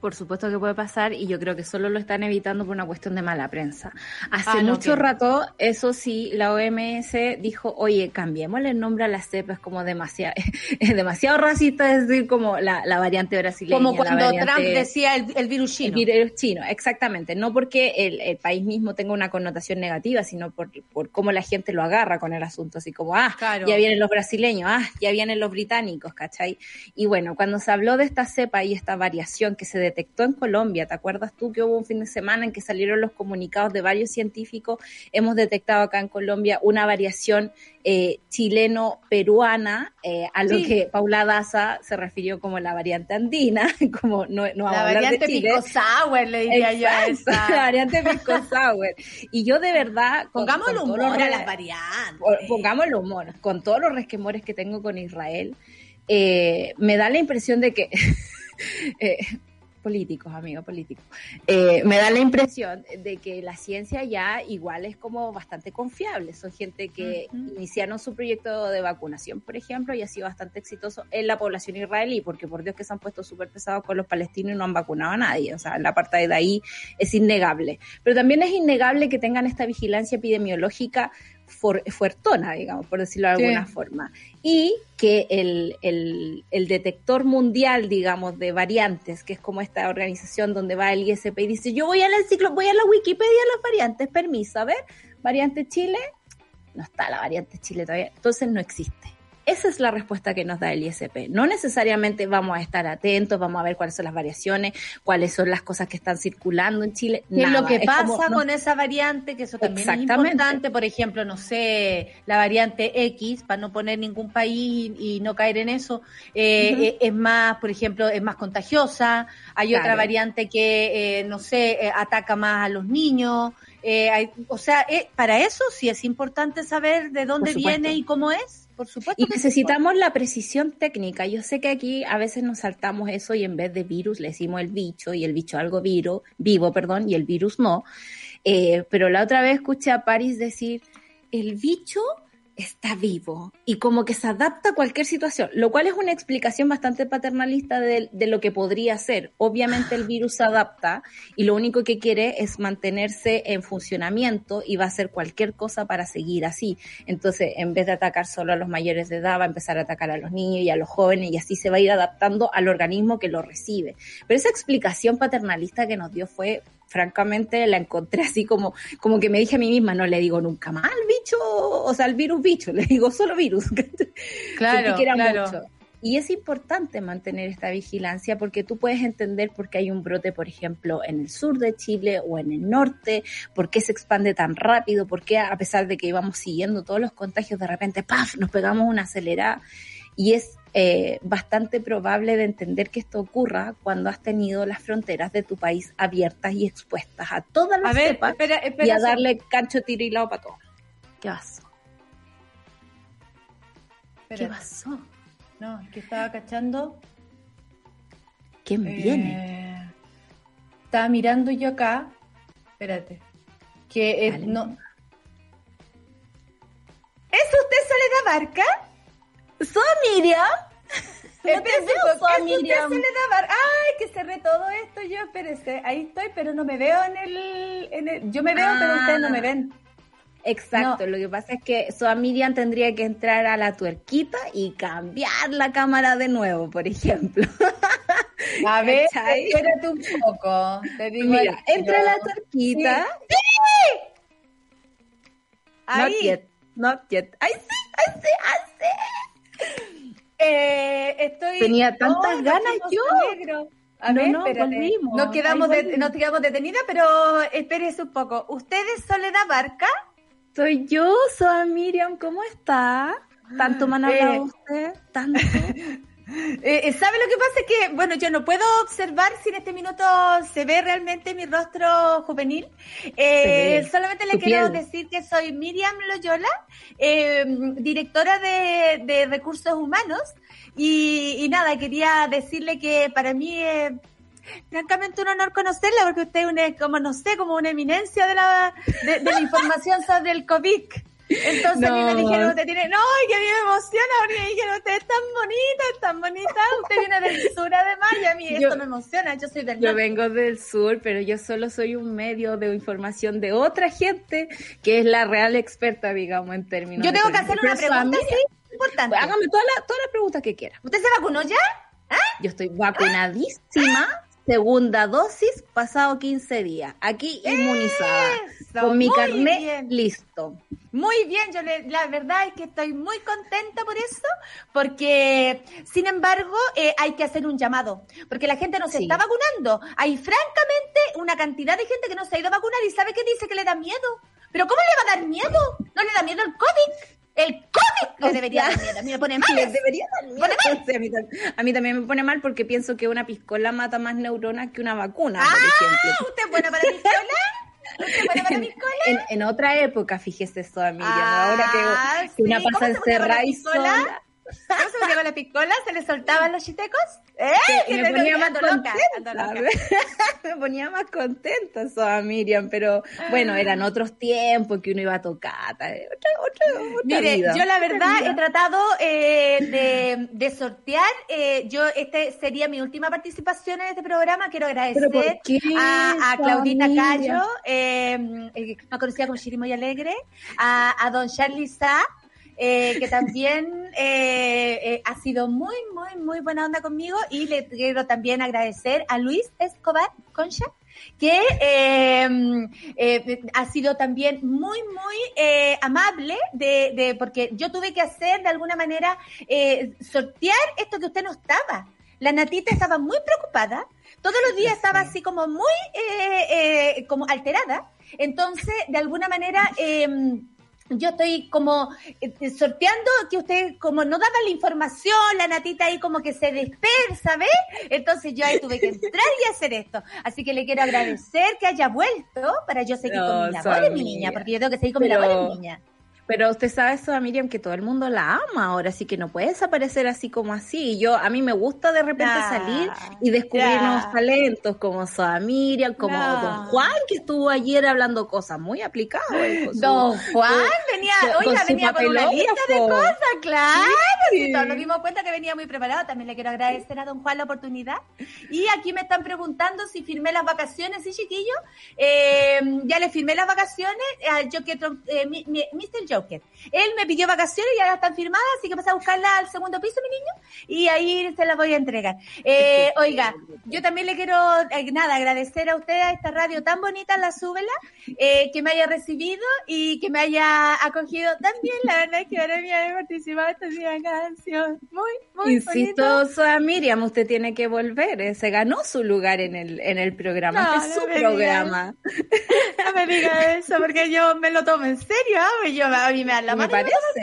Por supuesto que puede pasar y yo creo que solo lo están evitando por una cuestión de mala prensa. Hace Ah, no, mucho rato, eso sí, la OMS dijo, oye, cambiémosle el nombre a la cepa, es como demasiado, es demasiado racista decir como la, la variante brasileña. Como cuando variante- Trump decía el, el virus el chino. virus chino, exactamente. No porque el, el país mismo tenga una connotación negativa, sino por, por cómo la gente lo agarra con el asunto. Así como, ah, Claro. ya vienen los brasileños, ah, ya vienen los británicos, ¿cachai? Y bueno, cuando se habló de esta cepa y esta variación que se detectó en Colombia, ¿te acuerdas tú que hubo un fin de semana en que salieron los comunicados de varios científicos? Hemos detectado acá en Colombia una variación eh, chileno-peruana, eh, a lo Sí. que Paula Daza se refirió como la variante andina, como no, no La a variante de Chile. pico sour, le diría yo a esa. la variante pisco sour. Y yo de verdad... con- con todos humor los a las variantes. po- Pongámosle humor. Con todos los resquemores que tengo con Israel, eh, me da la impresión de que... eh, políticos, amigos, políticos. Eh, me da la impresión de que la ciencia ya igual es como bastante confiable. Son gente que iniciaron su proyecto de vacunación, por ejemplo, y ha sido bastante exitoso en la población israelí, porque por Dios que se han puesto súper pesados con los palestinos y no han vacunado a nadie. O sea, la parte de ahí es innegable. Pero también es innegable que tengan esta vigilancia epidemiológica for- fuertona, digamos, por decirlo de Sí. alguna forma. Y que el, el, el detector mundial, digamos, de variantes, que es como esta organización donde va el ISP y dice, yo voy a la enciclo, voy a la Wikipedia de las variantes, permiso, a ver, variante Chile, no está la variante Chile todavía, entonces no existe. Esa es la respuesta que nos da el ISP. No necesariamente vamos a estar atentos, vamos a ver cuáles son las variaciones, cuáles son las cosas que están circulando en Chile. ¿Qué es lo que Es pasa como- no- con esa variante? Que eso también es importante. Por ejemplo, no sé, la variante X, para no poner ningún país y, y no caer en eso, eh, eh, es más, por ejemplo, es más contagiosa. Hay otra variante que, eh, no sé, eh, ataca más a los niños. Eh, hay- o sea, eh, para eso sí es importante saber de dónde viene y cómo es. Por supuesto. Y necesitamos la precisión técnica. Yo sé que aquí a veces nos saltamos eso y en vez de virus le decimos el bicho y el bicho algo viro, vivo, perdón, y el virus no. Eh, pero la otra vez escuché a Paris decir, el bicho está vivo y como que se adapta a cualquier situación, lo cual es una explicación bastante paternalista de, de lo que podría ser. Obviamente el virus se adapta y lo único que quiere es mantenerse en funcionamiento y va a hacer cualquier cosa para seguir así. Entonces, en vez de atacar solo a los mayores de edad, va a empezar a atacar a los niños y a los jóvenes y así se va a ir adaptando al organismo que lo recibe. Pero esa explicación paternalista que nos dio fue francamente la encontré así como, como que me dije a mí misma, no le digo nunca más al bicho, o sea, al virus bicho, le digo solo virus. Claro, claro. mucho. Y es importante mantener esta vigilancia porque tú puedes entender por qué hay un brote, por ejemplo, en el sur de Chile o en el norte, por qué se expande tan rápido, por qué a pesar de que íbamos siguiendo todos los contagios, de repente, ¡paf!, nos pegamos una acelerada. Y es eh, bastante probable de entender que esto ocurra cuando has tenido las fronteras de tu país abiertas y expuestas a todas las A ver, cepas espera, y a darle cancho, tiro y lado para todo. ¿Qué pasó? ¿Qué pasó? No, es que estaba cachando. ¿Quién viene? Eh, estaba mirando yo acá. Espérate. Que eh, no. ¿Es usted Soledad Barca? ¿Soy Miriam? No espérese, veo, ¿es soy usted Miriam. Soledad Barca? Ay, que cerré todo esto yo, espérese. Ahí estoy, pero no me veo en el... En el- yo me veo, pero Ah. ustedes no me ven. Exacto, lo que pasa es que Soa Miriam tendría que entrar a la tuerquita y cambiar la cámara de nuevo, por ejemplo. A ver, espérate un poco. Te digo Mira, entra la tuerquita. Ahí. Not yet, not yet. ¡Ay, sí! ¡Ay, sí! ¡Ay, sí! Eh, estoy... Tenía tantas ganas yo. negro. A No, ver, no, volvimos. Nos quedamos, Ahí de- volvimos. nos quedamos detenidas, pero espérese un poco. ¿Usted es Soledad Barca? Soy yo, Soa Miriam, ¿cómo está? ¿Tanto me han Eh. hablado usted? ¿Tanto? Eh, eh, ¿Sabe lo que pasa? Es que, bueno, yo no puedo observar si en este minuto se ve realmente mi rostro juvenil. Eh, solamente le quiero piel. decir que soy Miriam Loyola, eh, directora de, de Recursos Humanos. Y, y nada, quería decirle que para mí es francamente un honor conocerla porque usted es una, como no sé, como una eminencia de la, de, de la información sobre el COVID. Entonces a mí me dijeron, usted tiene, no, que a mí me emociona, porque me dijeron, usted es tan bonita, es tan bonita, usted viene del sur además, y a mí Yo- esto me emociona, yo soy del Yo norte. vengo del sur, pero yo solo soy un medio de información de otra gente que es la real experta, digamos, en términos. Yo de tengo que hacer una pregunta sí, importante. Hágame todas las todas las preguntas que quiera. ¿Usted se vacunó ya? Yo estoy vacunadísima, segunda dosis, pasado 15 días. Aquí inmunizada. Eso, con mi carnet bien. listo. Muy bien, yo le- la verdad es que estoy muy contenta por eso, porque sin embargo eh, hay que hacer un llamado, porque la gente no se Sí. está vacunando. Hay francamente una cantidad de gente que no se ha ido a vacunar y sabe que dice que le da miedo. Pero ¿cómo le va a dar miedo? ¿No le da miedo el COVID? El COVID le O debería dar miedo. A mí me pone mal. Les debería dar miedo. Sí, a, mí, tam- a mí también me pone mal porque pienso que una piscola mata más neuronas que una vacuna, por ejemplo. Ah, ¿Usted es buena para escuela? En, en otra época, fíjese eso, Miriam. Ah, ahora que, que una sí. ¿Cómo pasa encerrada y piscola? sola. ¿Cómo se con la piscola? ¿Se le soltaban los chitecos? ¿Eh? Sí, me ponía más contenta. loca. me ponía más contenta eso Miriam, pero bueno, eran otros tiempos que uno iba a tocar. eh, Otra, otra, otra Mire, vida, yo la verdad he tratado eh, de, de sortear. eh, yo este sería mi última participación en este programa. Quiero agradecer ¿Pero por qué, a, a Claudita familia? Eh, eh, más conocida como Chirimoy Alegre, a, a don Charlie Sá, eh, que también eh, eh, ha sido muy, muy, muy buena onda conmigo. Y le quiero también agradecer a Luis Escobar Concha, que eh, eh, ha sido también muy, muy eh, amable de, de, porque yo tuve que hacer de alguna manera eh, sortear esto que usted no estaba. La natita estaba muy preocupada, todos los días estaba así como muy eh, eh, como alterada. Entonces, de alguna manera, eh, yo estoy como eh, sorteando que usted como no daba la información, la natita ahí como que se dispersa, ¿ves? Entonces yo ahí tuve que entrar y hacer esto. Así que le quiero agradecer que haya vuelto para yo seguir con No, mi labor, mi Samia. niña, porque yo tengo que seguir con mi labor, niña. Pero usted sabe eso, Miriam, que todo el mundo la ama ahora, así que no puede desaparecer así como así. Yo, a mí me gusta de repente salir y descubrir nuevos talentos, como Soa Miriam, como. Don Juan, que estuvo ayer hablando cosas muy aplicadas. su- Don Juan venía, oiga, venía con una lista de cosas, claro. Sí. todos nos dimos cuenta que venía muy preparado. También le quiero agradecer a Don Juan la oportunidad. Y aquí me están preguntando si firmé las vacaciones, ¿sí, chiquillo? Eh, ya le firmé las vacaciones al Joker, eh, mi- mi- Él me pidió vacaciones y ya están firmadas, así que pasa a buscarlas al segundo piso, mi niño, y ahí se las voy a entregar. Eh, oiga, yo también le quiero, eh, nada, agradecer a usted, a esta radio tan bonita, la súbela, eh, que me haya recibido y que me haya acogido también. La verdad es que para mí haber participado esta canción muy, muy Insisto, bonito. Soa Miriam, usted tiene que volver. eh, Se ganó su lugar en el, en el programa. No, este es no su me diga programa. No me diga eso, porque yo me lo tomo en serio. Pues yo, a mí me dan la Me y parece.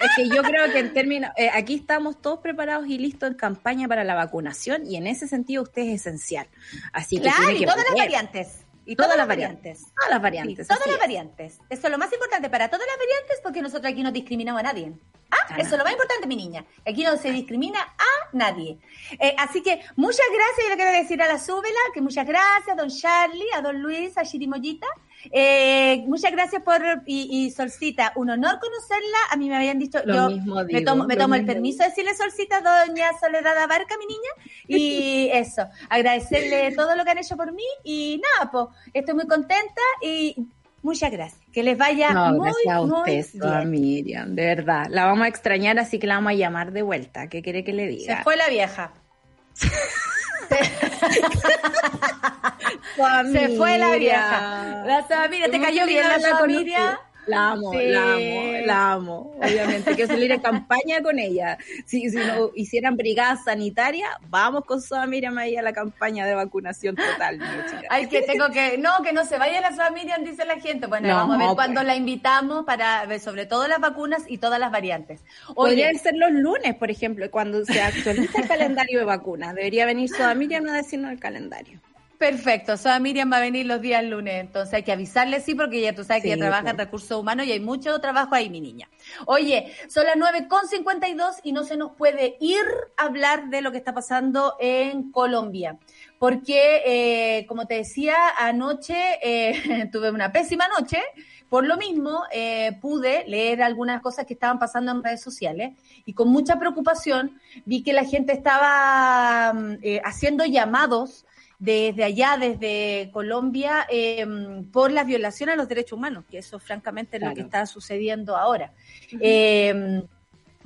Es que yo creo que en términos, eh, aquí estamos todos preparados y listos en campaña para la vacunación y en ese sentido usted es esencial. Así que Claro, tiene y que todas las variantes. Y Todas todas, las las variantes. Todas las Sí, variantes. todas así las es. variantes. Eso es lo más importante para todas las variantes porque nosotros aquí no discriminamos a nadie. Ah, A eso es lo más importante, mi niña. Aquí no se discrimina a nadie. Eh, así que muchas gracias, yo le quiero decir a la Súbela que muchas gracias, a don Charlie, a don Luis, a Chirimoyita. Eh, muchas gracias por, y, y Solcita, un honor conocerla. A mí me habían dicho, Lo yo mismo me tomo, me tomo el permiso de decirle Solcita, doña Soledad Abarca, mi niña. Y eso, agradecerle todo lo que han hecho por mí. Y nada, pues, estoy muy contenta y Muchas gracias. Que les vaya No, muy, gracias a muy usted, toda bien. Miriam, de verdad. La vamos a extrañar, así que la vamos a llamar de vuelta. ¿Qué quiere que le Se diga? fue la vieja. Se fue la vieja. La Soa Miriam, ¿te cayó bien la hablar La amo, Sí. la amo, la amo. Obviamente, quiero salir en campaña con ella. Si, si no hicieran brigada sanitaria, vamos con Soa Miriam ahí a la campaña de vacunación total. Ay, que tengo que, no, que no se vaya la Soa Miriam, dice la gente. Bueno, No, vamos a ver pues. cuándo la invitamos para ver sobre todo las vacunas y todas las variantes. Podría Oye, ser los lunes, por ejemplo, cuando se actualiza el calendario de vacunas. Debería venir Soa Miriam a decirnos el calendario. Perfecto. Soa Miriam va a venir los días lunes, entonces hay que avisarle, sí, porque ya tú sabes que Sí, ella trabaja en pues. recursos humanos y hay mucho trabajo ahí, mi niña. Oye, son las 9.52 y no se nos puede ir a hablar de lo que está pasando en Colombia. Porque, eh, como te decía, anoche eh, tuve una pésima noche. Por lo mismo, eh, pude leer algunas cosas que estaban pasando en redes sociales y con mucha preocupación vi que la gente estaba mm, eh, haciendo llamados desde allá, desde Colombia, eh, por la violación a los derechos humanos, que eso francamente es lo que está sucediendo ahora. Eh,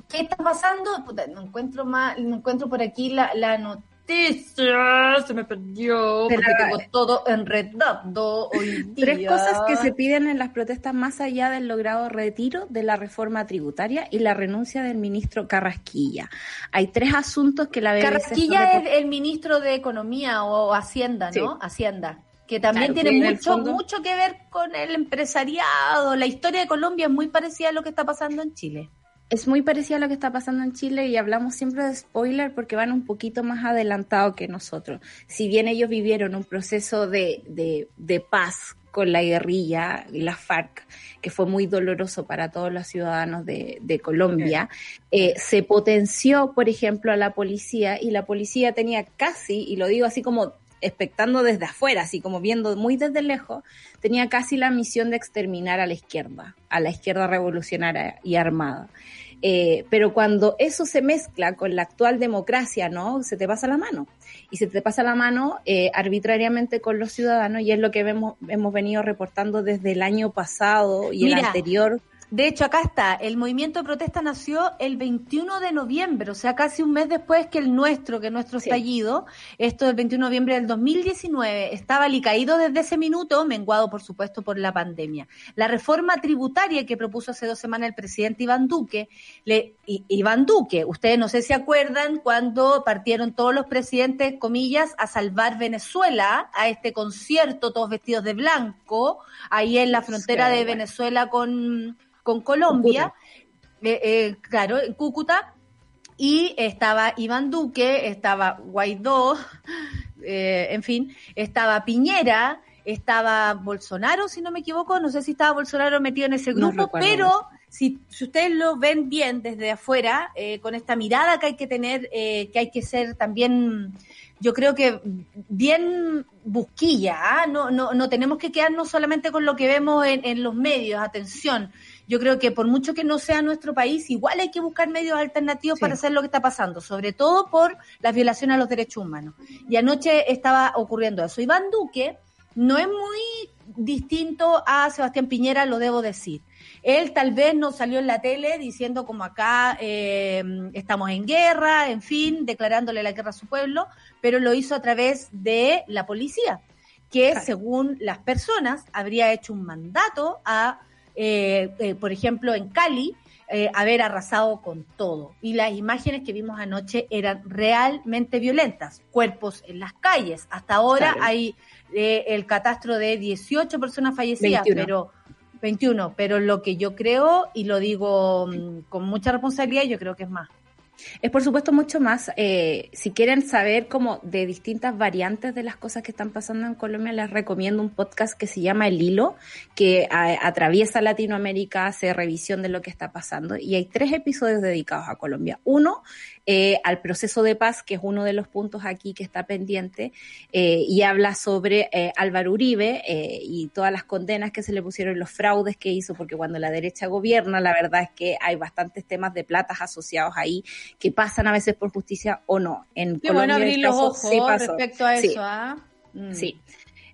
¿Qué está pasando? Puta, no encuentro más, no encuentro por aquí la, la noticia, se me perdió, Pero, porque tengo todo enredado hoy día. Tres cosas que se piden en las protestas más allá del logrado retiro de la reforma tributaria y la renuncia del ministro Carrasquilla. Hay tres asuntos que la BBC Carrasquilla es el ministro de Economía o Hacienda, ¿no? Sí. Hacienda. Que también Claro, tiene mucho, fondo- mucho que ver con el empresariado. La historia de Colombia es muy parecida a lo que está pasando en Chile. Es muy parecida a lo que está pasando en Chile y hablamos siempre de spoiler porque van un poquito más adelantados que nosotros. Si bien ellos vivieron un proceso de, de, de paz con la guerrilla y la FARC, que fue muy doloroso para todos los ciudadanos de, de Colombia, eh, se potenció, por ejemplo, a la policía y la policía tenía casi, y lo digo así como expectando desde afuera, así como viendo muy desde lejos, tenía casi la misión de exterminar a la izquierda, a la izquierda revolucionaria y armada. Eh, pero cuando eso se mezcla con la actual democracia, ¿no? Se te pasa la mano. Y se te pasa la mano eh, arbitrariamente con los ciudadanos y es lo que vemos, hemos venido reportando desde el año pasado y el anterior. De hecho, acá está, el movimiento de protesta nació el 21 de noviembre, o sea, casi un mes después que el nuestro, que nuestro Sí. estallido, esto del 21 de noviembre del 2019, estaba alicaído desde ese minuto, menguado por supuesto por la pandemia. La reforma tributaria que propuso hace dos semanas el presidente Iván Duque, le, Iván Duque, ustedes no sé si acuerdan cuando partieron todos los presidentes, comillas, a salvar Venezuela, a este concierto, todos vestidos de blanco, ahí en la frontera Sí, de bueno. Venezuela con, con Colombia, eh, eh, claro, en Cúcuta, y estaba Iván Duque, estaba Guaidó, eh, en fin, estaba Piñera, estaba Bolsonaro, si no me equivoco, no sé si estaba Bolsonaro metido en ese grupo, pero si, si ustedes lo ven bien desde afuera, eh, con esta mirada que hay que tener, eh, que hay que ser también, yo creo que bien busquilla, ¿ah? no, no, no tenemos que quedarnos solamente con lo que vemos en, en los medios, atención. Yo creo que por mucho que no sea nuestro país, igual hay que buscar medios alternativos Sí. para hacer lo que está pasando, sobre todo por las violaciones a los derechos humanos. Y anoche estaba ocurriendo eso. Iván Duque no es muy distinto a Sebastián Piñera, lo debo decir. Él tal vez no salió en la tele diciendo como acá eh, estamos en guerra, en fin, declarándole la guerra a su pueblo, pero lo hizo a través de la policía, que Claro. según las personas habría hecho un mandato a, eh, eh, por ejemplo, en Cali, eh, haber arrasado con todo. Y las imágenes que vimos anoche eran realmente violentas. Cuerpos en las calles. Hasta ahora Claro. hay eh, el catastro de 18 personas fallecidas, 21. pero 21, pero lo que yo creo, y lo digo mm, con mucha responsabilidad, yo creo que es más. Es por supuesto mucho más. eh, si quieren saber como de distintas variantes de las cosas que están pasando en Colombia, les recomiendo un podcast que se llama El Hilo, que atraviesa Latinoamérica, hace revisión de lo que está pasando. Y hay tres episodios dedicados a Colombia. Uno, eh, al proceso de paz, que es uno de los puntos aquí que está pendiente, eh, y habla sobre eh, Álvaro Uribe eh, y todas las condenas que se le pusieron, los fraudes que hizo, porque cuando la derecha gobierna, la verdad es que hay bastantes temas de platas asociados ahí que pasan a veces por justicia o no. En Qué bueno Colombia el abrir los ojos sí respecto a Sí. eso, ¿ah? Mm. Sí.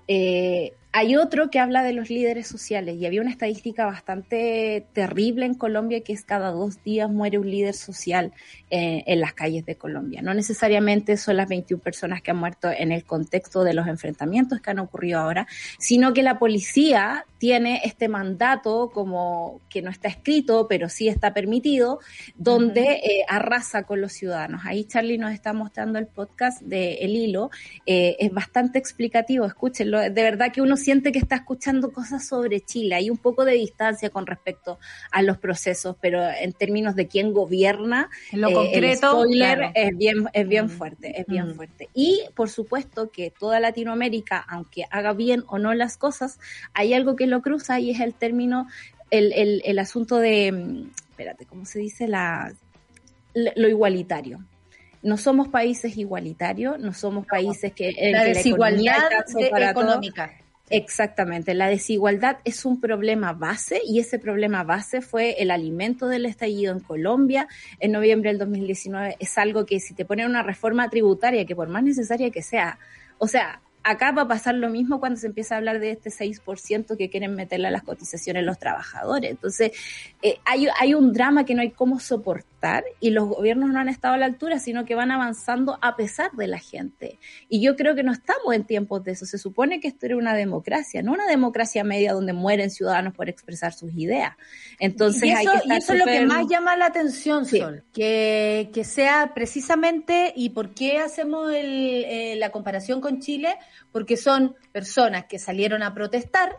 Eh, Hay otro que habla de los líderes sociales y había una estadística bastante terrible en Colombia que es cada dos días muere un líder social eh, en las calles de Colombia. No necesariamente son las 21 personas que han muerto en el contexto de los enfrentamientos que han ocurrido ahora, sino que la policía tiene este mandato como que no está escrito, pero sí está permitido, donde eh, arrasa con los ciudadanos. Ahí Charlie nos está mostrando el podcast de El Hilo. Eh, es bastante explicativo, escúchenlo. De verdad que uno siente que está escuchando cosas sobre Chile. Hay un poco de distancia con respecto a los procesos, pero en términos de quién gobierna, En lo eh, concreto, el spoiler claro. es bien, es bien Mm. fuerte, es bien Mm. fuerte. Y por supuesto que toda Latinoamérica, aunque haga bien o no las cosas, hay algo que lo cruza y es el término, el, el, el asunto de, mm, espérate, ¿cómo se dice? La, lo igualitario. No somos países igualitarios, no somos países que en la que desigualdad de- económica. Exactamente, la desigualdad es un problema base y ese problema base fue el alimento del estallido en Colombia en noviembre del 2019. Es algo que si te ponen una reforma tributaria, que por más necesaria que sea, o sea, acá va a pasar lo mismo cuando se empieza a hablar de este 6% que quieren meterle a las cotizaciones los trabajadores. Entonces, eh, hay, hay un drama que no hay cómo soportar y los gobiernos no han estado a la altura, sino que van avanzando a pesar de la gente. Y yo creo que no estamos en tiempos de eso. Se supone que esto era una democracia, no una democracia media donde mueren ciudadanos por expresar sus ideas. Entonces, y hay eso, que y estar eso es lo que más llama la atención, Sí. Sol, que, que sea precisamente, ¿y por qué hacemos el, eh, la comparación con Chile? Porque son personas que salieron a protestar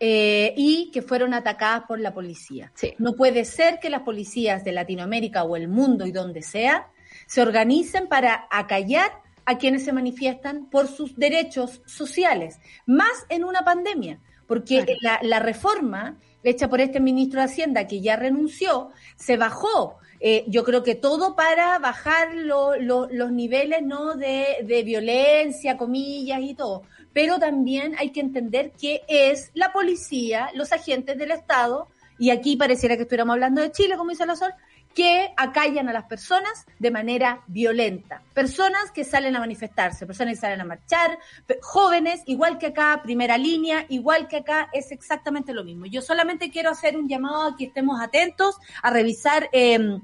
eh, y que fueron atacadas por la policía. Sí. No puede ser que las policías de Latinoamérica o el mundo y donde sea se organicen para acallar a quienes se manifiestan por sus derechos sociales, más en una pandemia, porque Claro. la, la reforma hecha por este ministro de Hacienda que ya renunció, se bajó. eh, yo creo que todo para bajar lo- lo- los niveles no de, de violencia, comillas y todo. Pero también hay que entender que es la policía, los agentes del Estado, y aquí pareciera que estuviéramos hablando de Chile, como dice la Sol, que acallan a las personas de manera violenta. Personas que salen a manifestarse, personas que salen a marchar, jóvenes, igual que acá, primera línea, igual que acá, es exactamente lo mismo. Yo solamente quiero hacer un llamado a que estemos atentos, a revisar eh,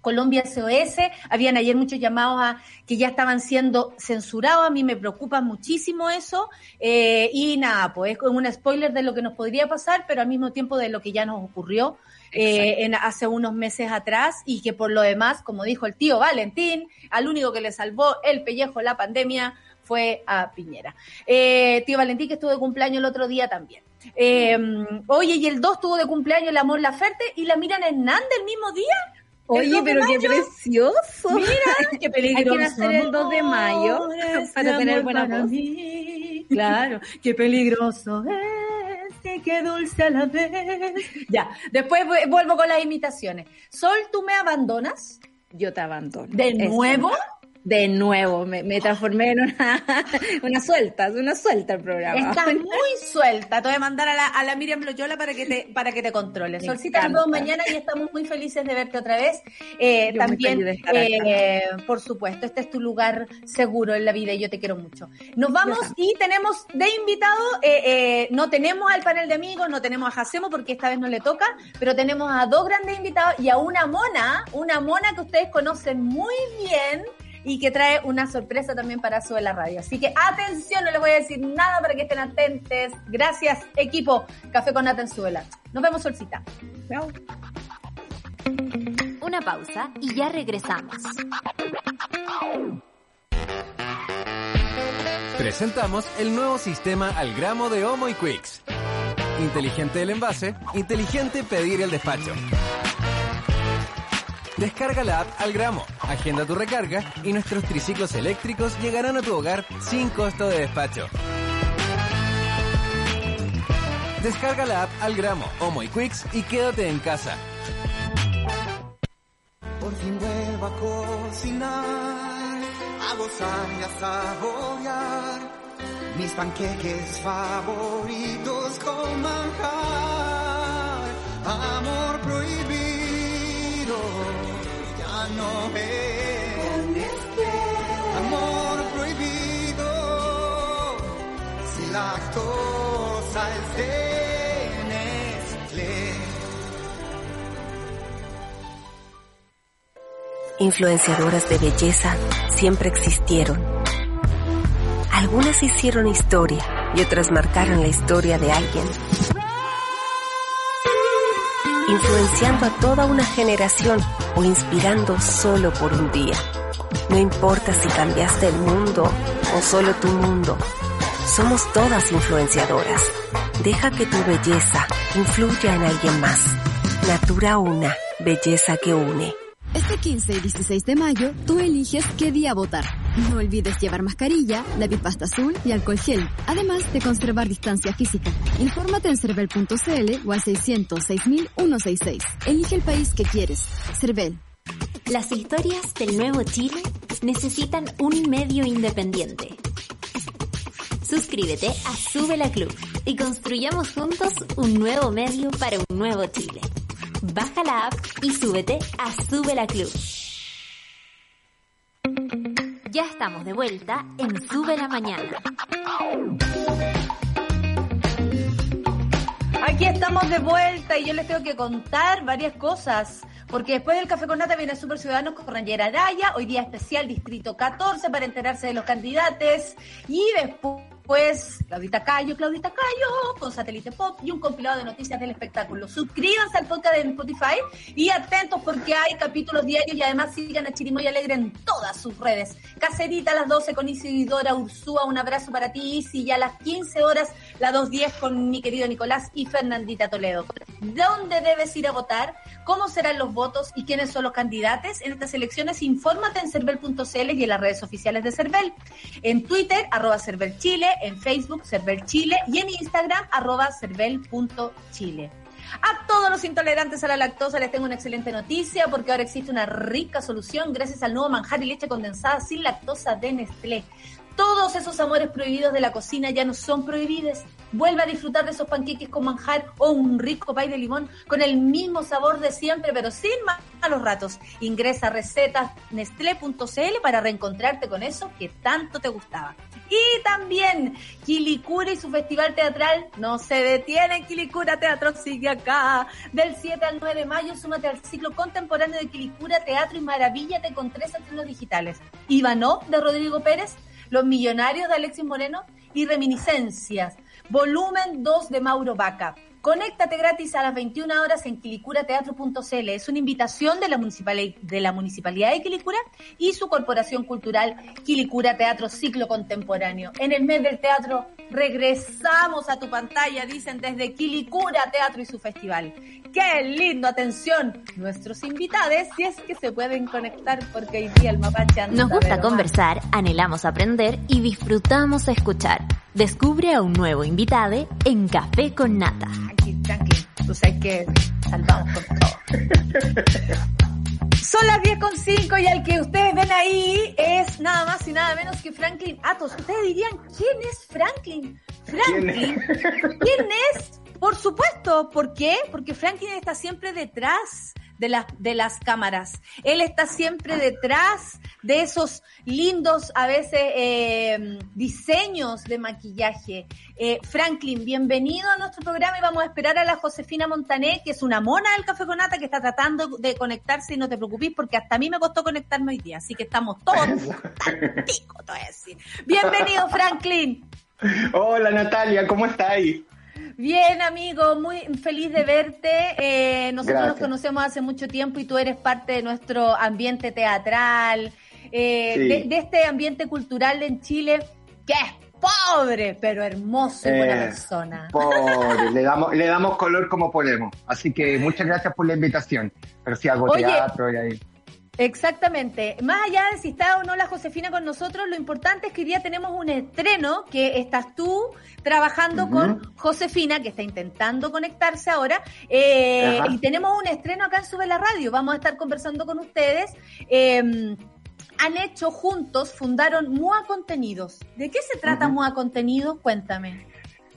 Colombia SOS, habían ayer muchos llamados a que ya estaban siendo censurados, a mí me preocupa muchísimo eso, eh, y nada, pues es un spoiler de lo que nos podría pasar, pero al mismo tiempo de lo que ya nos ocurrió eh, en, hace unos meses atrás, y que por lo demás, como dijo el tío Valentín, al único que le salvó el pellejo la pandemia fue a Piñera. Eh, tío Valentín que estuvo de cumpleaños el otro día también. Eh, oye, y el 2 tuvo de cumpleaños el amor Laferte y la Miriam Hernández el mismo día. Oye, pero qué precioso. Mira, qué peligroso. Hay que nacer el 2 de mayo para este tener buena para voz. mí. Claro, qué peligroso es y qué dulce a la vez. Ya, después vu- vuelvo con las imitaciones. Sol, ¿tú me abandonas? Yo te abandono. ¿De Eso. De nuevo, me, me transformé en una, una suelta, una suelta el programa. Estás muy suelta. Te voy a mandar a la, a la Miriam Loyola para que te, para que te controle. Me Solcita, nos vemos mañana y estamos muy felices de verte otra vez. Eh, también, eh, por supuesto, este es tu lugar seguro en la vida y yo te quiero mucho. Nos vamos y tenemos de invitado, eh, eh, no tenemos al panel de amigos, no tenemos a Jacemo porque esta vez no le toca, pero tenemos a dos grandes invitados y a una mona, una mona que ustedes conocen muy bien y que trae una sorpresa también para Sube la Radio. Así que atención, no les voy a decir nada para que estén atentos. Gracias, equipo. Café con Nata en Suela. Nos vemos, Solcita. Chao. Una pausa y ya regresamos. Presentamos el nuevo sistema al gramo de Homo y Quicks. Inteligente el envase, inteligente pedir el despacho. Descarga la app al gramo, agenda tu recarga y nuestros triciclos eléctricos llegarán a tu hogar sin costo de despacho. Descarga la app al gramo, Homo y Quicks y quédate en casa. Por fin vuelvo a cocinar, a gozar y a saborear mis panqueques favoritos con manjar. Amor no es. Amor prohibido, sin lactosa. cosa es de Nestlé. Influenciadoras de belleza siempre existieron. Algunas hicieron historia y otras marcaron la historia de alguien. Influenciando a toda una generación o inspirando solo por un día. No importa si cambiaste el mundo o solo tu mundo. Somos todas influenciadoras. Deja que tu belleza influya en alguien más. Natura Una, belleza que une. Este 15 y 16 de mayo, tú eliges qué día votar. No olvides llevar mascarilla, pasta azul y alcohol gel, además de conservar distancia física. Infórmate en cervel.cl o al 606.166. Elige el país que quieres. Cervel. Las historias del nuevo Chile necesitan un medio independiente. Suscríbete a Sube la Club y construyamos juntos un nuevo medio para un nuevo Chile. Baja la app y súbete a Sube la Club. Ya estamos de vuelta en Sube la Mañana. Aquí estamos de vuelta y yo les tengo que contar varias cosas. Porque después del Café con Nata viene Super Ciudadanos con Rangera Araya, hoy día especial Distrito 14 para enterarse de los candidatos. Y después Claudita Cayo, Claudita Cayo, con Satélite Pop y un compilado de noticias del espectáculo. Suscríbanse al podcast de Spotify y atentos porque hay capítulos diarios y además sigan a Chirimoy Alegre en todas sus redes. Cacerita a las 12 con Isidora Ursúa, un abrazo para ti, Isi, y a las 15 horas, la 2.10 con mi querido Nicolás y Fernandita Toledo. ¿Dónde debes ir a votar? ¿Cómo serán los votos y quiénes son los candidatos en estas elecciones? Infórmate en cervel.cl y en las redes oficiales de Cervel. En Twitter, arroba Chile, en Facebook, Cervel Chile y en Instagram, arroba cervel.chile. A todos los intolerantes a la lactosa les tengo una excelente noticia porque ahora existe una rica solución gracias al nuevo manjar y leche condensada sin lactosa de Nestlé. Todos esos amores prohibidos de la cocina ya no son prohibidos. Vuelve a disfrutar de esos panqueques con manjar o un rico pay de limón con el mismo sabor de siempre, pero sin malos ratos. Ingresa a recetas nestlé.cl para reencontrarte con eso que tanto te gustaba. Y también Quilicura y su festival teatral no se detiene. Quilicura Teatro sigue acá. Del 7 al 9 de mayo, súmate al ciclo contemporáneo de Quilicura Teatro y maravíllate con tres estrenos digitales. Ivanov de Rodrigo Pérez, Los Millonarios de Alexis Moreno y Reminiscencias volumen 2 de Mauro Vaca. Conéctate gratis a las 21 horas en quilicurateatro.cl. Es una invitación de la, Municipalidad de la Municipalidad de Quilicura y su corporación cultural Quilicura Teatro Ciclo Contemporáneo. En el mes del teatro regresamos a tu pantalla, dicen desde Quilicura Teatro y su festival. ¡Qué lindo! Atención, nuestros invitados, si es que se pueden conectar porque hoy día el mapache anda, Nos gusta conversar, anhelamos aprender y disfrutamos escuchar. Descubre a un nuevo invitado en Café con Nata. Tranqui, tranqui. Tú sabes que salvamos con todo. Son las 10 con 5 y el que ustedes ven ahí es nada más y nada menos que Franklin Atos. Ustedes dirían, ¿quién es Franklin? Franklin, ¿quién es? Por supuesto, ¿por qué? Porque Franklin está siempre detrás de, las de las cámaras. Él está siempre detrás de esos lindos, a veces, eh, diseños de maquillaje. Eh, Franklin, bienvenido a nuestro programa y vamos a esperar a la Josefina Montané, que es una mona del Café con Nata que está tratando de conectarse y no te preocupes porque hasta a mí me costó conectarme hoy día, así que estamos todos pico, te voy a decir. Bienvenido, Franklin. Hola Natalia, ¿cómo estáis? Bien, amigo, muy feliz de verte. Eh, nosotros nos conocemos hace mucho tiempo y tú eres parte de nuestro ambiente teatral, eh, Sí. de, de este ambiente cultural en Chile, que es pobre, pero hermoso y buena Eh, persona. Pobre, le damos, le damos color como podemos. Así que muchas gracias por la invitación. Pero sí hago Oye. teatro y ahí. Exactamente. Más allá de si está o no la Josefina con nosotros, lo importante es que hoy día tenemos un estreno que estás tú trabajando con Josefina, que está intentando conectarse ahora, eh, y tenemos un estreno acá en Sube la Radio. Vamos a estar conversando con ustedes. Eh, han hecho juntos, fundaron MUA Contenidos. ¿De qué se trata Ujú. MUA Contenidos? Cuéntame.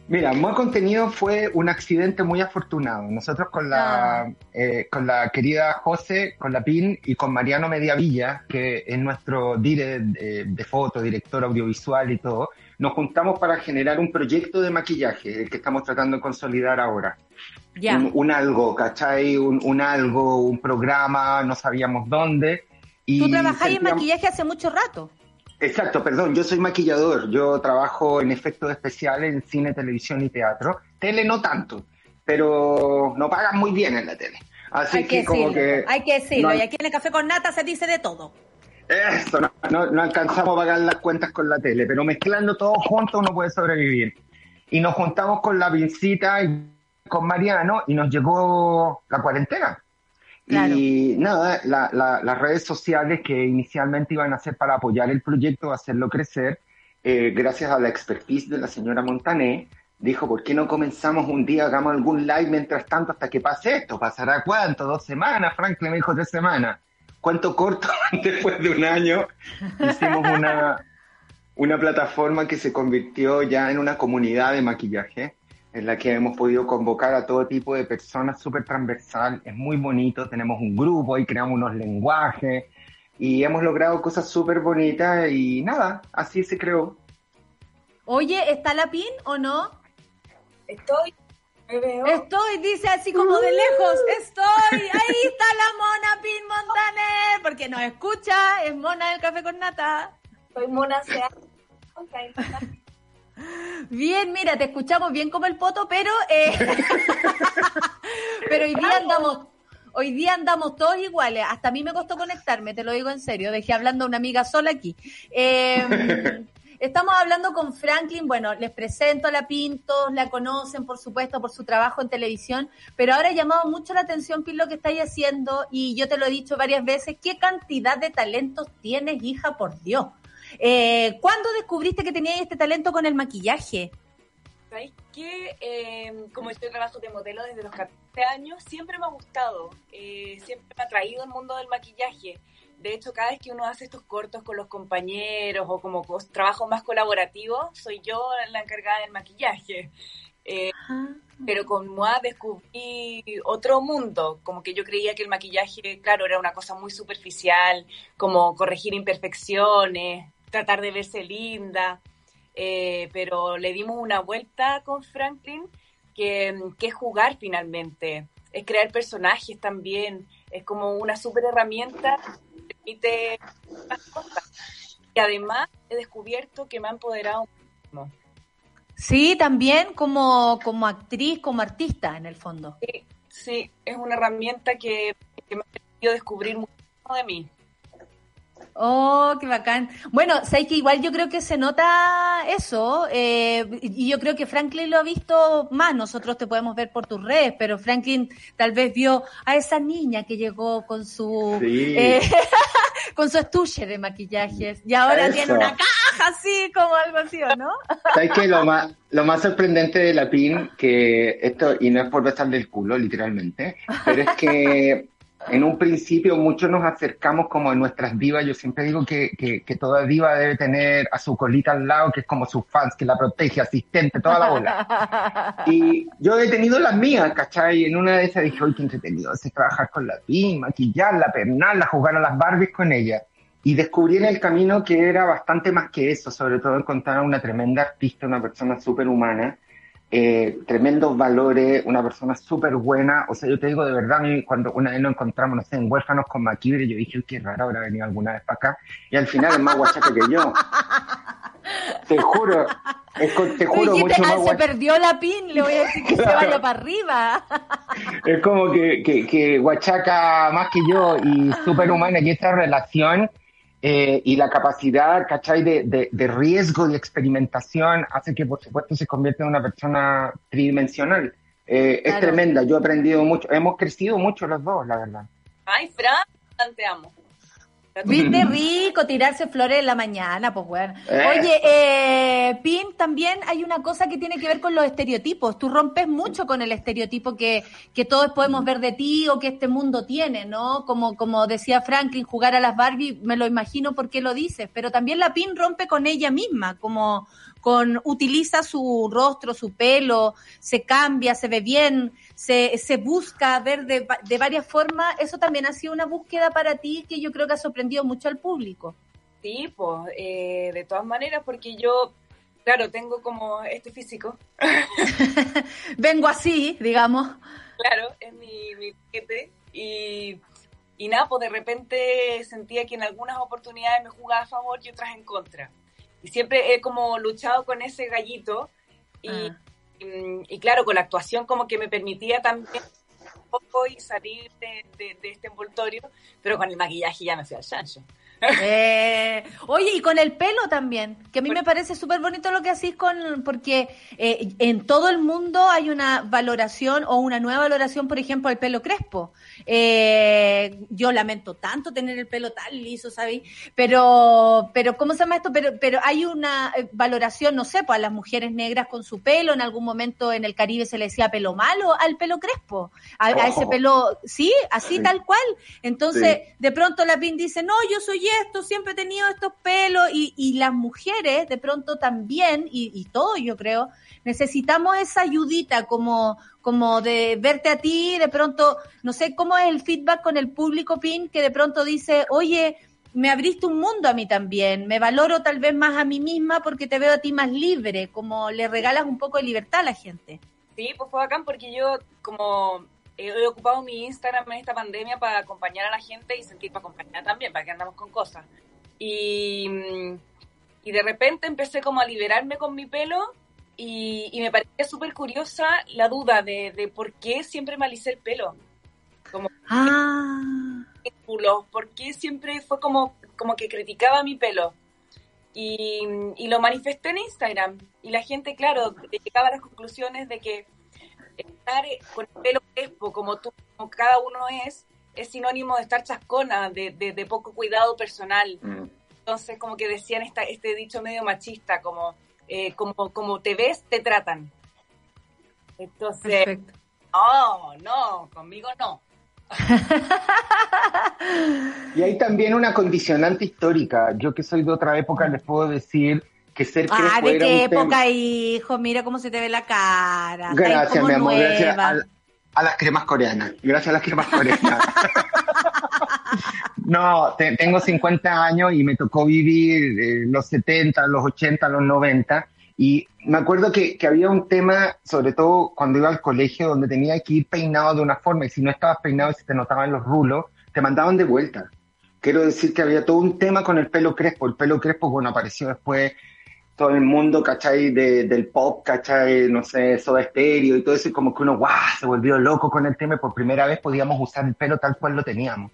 Mira, Modo Contenido fue un accidente muy afortunado. Nosotros con la, eh, con la querida José, con la PIN y con Mariano Mediavilla, que es nuestro dire de, de foto, director audiovisual y todo, nos juntamos para generar un proyecto de maquillaje, el que estamos tratando de consolidar ahora. Ya. Un, un algo, ¿cachai? Un, un algo, un programa, no sabíamos dónde. Y Tú trabajáis en sentíamos- maquillaje hace mucho rato. Exacto, perdón, yo soy maquillador, yo trabajo en efectos especiales en cine, televisión y teatro. Tele no tanto, pero no pagan muy bien en la tele. Así hay que, que, como que... hay que decirlo. no hay- Y aquí en el Café con Nata se dice de todo. Eso, no, no, no alcanzamos a pagar las cuentas con la tele, pero mezclando todo junto uno puede sobrevivir. Y nos juntamos con la Vincita y con Mariano y nos llegó la cuarentena. Y nada, la- las redes sociales que inicialmente iban a ser para apoyar el proyecto, hacerlo crecer, eh, gracias a la expertise de la señora Montané, dijo, ¿por qué no comenzamos un día, hagamos algún live mientras tanto hasta que pase esto? ¿Pasará cuánto? ¿Dos semanas? Franklin me dijo tres semanas. ¿Cuánto corto después de un año? Hicimos una, una plataforma que se convirtió ya en una comunidad de maquillaje en la que hemos podido convocar a todo tipo de personas súper transversal. Es muy bonito, tenemos un grupo y creamos unos lenguajes y hemos logrado cosas súper bonitas y nada, así se creó. Oye, ¿está la PIN o no? Estoy, me veo. Estoy, dice así como de lejos. Estoy, ahí está la mona Pin Montaner, porque nos escucha, es mona del café con nata. Soy Mona Sea. Bien, mira, te escuchamos bien como el poto, pero eh, pero hoy día andamos hoy día andamos todos iguales. Hasta a mí me costó conectarme, te lo digo en serio. Dejé hablando a una amiga sola aquí. Eh, estamos hablando con Franklin. Bueno, les presento a la Pin, todos la conocen, por supuesto, por su trabajo en televisión. Pero ahora ha llamado mucho la atención, Pin, lo que estáis haciendo. Y yo te lo he dicho varias veces. ¿Qué cantidad de talentos tienes, hija, por Dios? Eh, ¿Cuándo descubriste que tenías este talento con el maquillaje? ¿Sabéis qué? Eh, como yo trabajo de modelo desde los 14 años, siempre me ha gustado, eh, siempre me ha atraído el mundo del maquillaje. De hecho, cada vez que uno hace estos cortos con los compañeros o como trabajo más colaborativo, soy yo la encargada del maquillaje. Eh, pero con MOA descubrí otro mundo, como que yo creía que el maquillaje, claro, era una cosa muy superficial, como corregir imperfecciones, tratar de verse linda, eh, pero le dimos una vuelta con Franklin, que, que es jugar finalmente, es crear personajes también, es como una super herramienta que permite más cosas. Y además he descubierto que me ha empoderado muchísimo. Sí, también como, como actriz, como artista, en el fondo. Sí, sí, es una herramienta que, que me ha permitido descubrir muchísimo de mí. Oh, qué bacán. Bueno, sabes que igual yo creo que se nota eso, eh, y yo creo que Franklin lo ha visto más. Nosotros te podemos ver por tus redes, pero Franklin tal vez vio a esa niña que llegó con su Sí. eh, con su estuche de maquillajes y ahora Eso. tiene una caja así, como algo así, ¿o no? ¿Sabes qué? Lo más, lo más sorprendente de la PIN, que esto, y no es por besar del culo, literalmente, pero es que en un principio muchos nos acercamos como a nuestras divas. Yo siempre digo que, que, que toda diva debe tener a su colita al lado, que es como sus fans, que la protege, asistente, toda la bola. Y yo he tenido las mías, ¿cachai? En una de esas dije, uy, qué entretenido es trabajar con la PIN, maquillarla, pernarla, jugar a las Barbies con ella. Y descubrí en el camino que era bastante más que eso, sobre todo encontrar a una tremenda artista, una persona súper humana, eh, tremendos valores, una persona súper buena. O sea, yo te digo de verdad, cuando una vez nos encontramos, no sé, en Huérfanos con Maquibre, yo dije, "Uy, qué raro habrá venido alguna vez para acá. Y al final es más guachaco que yo. Te juro, es con- te juro, Dijiste, mucho más "Ah, se perdió la pin, le voy a decir que se Claro. vaya para arriba. Es como que, que, que Huachaca más que yo y súper humana y esta relación eh, y la capacidad, ¿cachai? De, de, de riesgo y experimentación hace que, por supuesto, se convierta en una persona tridimensional. Eh, Es Claro. tremenda, yo he aprendido mucho, hemos crecido mucho los dos, la verdad. Ay, Fran, te amo. Viste rico tirarse flores en la mañana, pues bueno. Oye, eh, Pin, también hay una cosa que tiene que ver con los estereotipos. Tú rompes mucho con el estereotipo que, que todos podemos ver de ti o que este mundo tiene, ¿no? Como, como decía Franklin, jugar a las Barbie, me lo imagino por qué lo dices, pero también la Pin rompe con ella misma, como, con utiliza su rostro, su pelo, se cambia, se ve bien, se, se busca ver de varias formas. Eso también ha sido una búsqueda para ti que yo creo que ha sorprendido mucho al público. Sí, pues, eh, de todas maneras, porque yo, claro, tengo como este físico, Vengo así, digamos. claro, es mi, mi paquete, y, y nada, pues de repente sentía que en algunas oportunidades me jugaba a favor y otras en contra. Y siempre he como luchado con ese gallito, y, Ah. y, y claro, con la actuación como que me permitía también un poco y salir de, de- de este envoltorio, pero con el maquillaje ya me fui al chancho. Eh, oye, y con el pelo también, que a mí me parece súper bonito lo que hacís con, porque eh, en todo el mundo hay una valoración o una nueva valoración, por ejemplo, al pelo crespo. Eh, yo lamento tanto tener el pelo tan liso, ¿sabéis? Pero, pero, ¿cómo se llama esto? Pero, pero hay una valoración, no sé, pues a las mujeres negras con su pelo, en algún momento en el Caribe se le decía pelo malo al pelo crespo, a, a ese Oh. pelo, sí, así tal cual. Entonces, Sí. de pronto la PIN dice, no, yo soy esto, siempre he tenido estos pelos, y, las mujeres de pronto también, y, y todos yo creo, necesitamos esa ayudita como, como de verte a ti, de pronto, no sé cómo es el feedback con el público PIN, que de pronto dice, oye, me abriste un mundo a mí también, me valoro tal vez más a mí misma porque te veo a ti más libre, como le regalas un poco de libertad a la gente. Sí, pues fue bacán porque yo como he ocupado mi Instagram en esta pandemia para acompañar a la gente y sentir para acompañar también, para que andamos con cosas. Y, y de repente empecé como a liberarme con mi pelo y, y me parecía súper curiosa la duda de, de por qué siempre me alisé el pelo. Como Ah, por qué siempre fue como, como que criticaba mi pelo. Y, y lo manifesté en Instagram. Y la gente, claro, llegaba a las conclusiones de que estar con el pelo crespo, como tú, como cada uno es, es sinónimo de estar chascona, de, de, de poco cuidado personal. Mm. Entonces, como que decían esta, este dicho medio machista, como, eh, como, como te ves, te tratan. Entonces, perfecto. no, no, conmigo no. Y hay también una condicionante histórica. Yo que soy de otra época les puedo decir que ser Ah, ¿de qué tema- época, hijo? Mira cómo se te ve la cara. Gracias, mi amor. Gracias a las cremas coreanas. Gracias a las cremas coreanas. no, te- tengo 50 años y me tocó vivir eh, los 70, los 80, los 90. Y me acuerdo que, que había un tema, sobre todo cuando iba al colegio, donde tenía que ir peinado de una forma y si no estabas peinado y se te notaban los rulos, te mandaban de vuelta. Quiero decir que había todo un tema con el pelo crespo. El pelo crespo, bueno, apareció después todo el mundo, ¿cachai? De- del pop, ¿cachai? No sé, Soda Stereo y todo eso, y como que uno, ¡guau! Se volvió loco con el tema y por primera vez podíamos usar el pelo tal cual lo teníamos.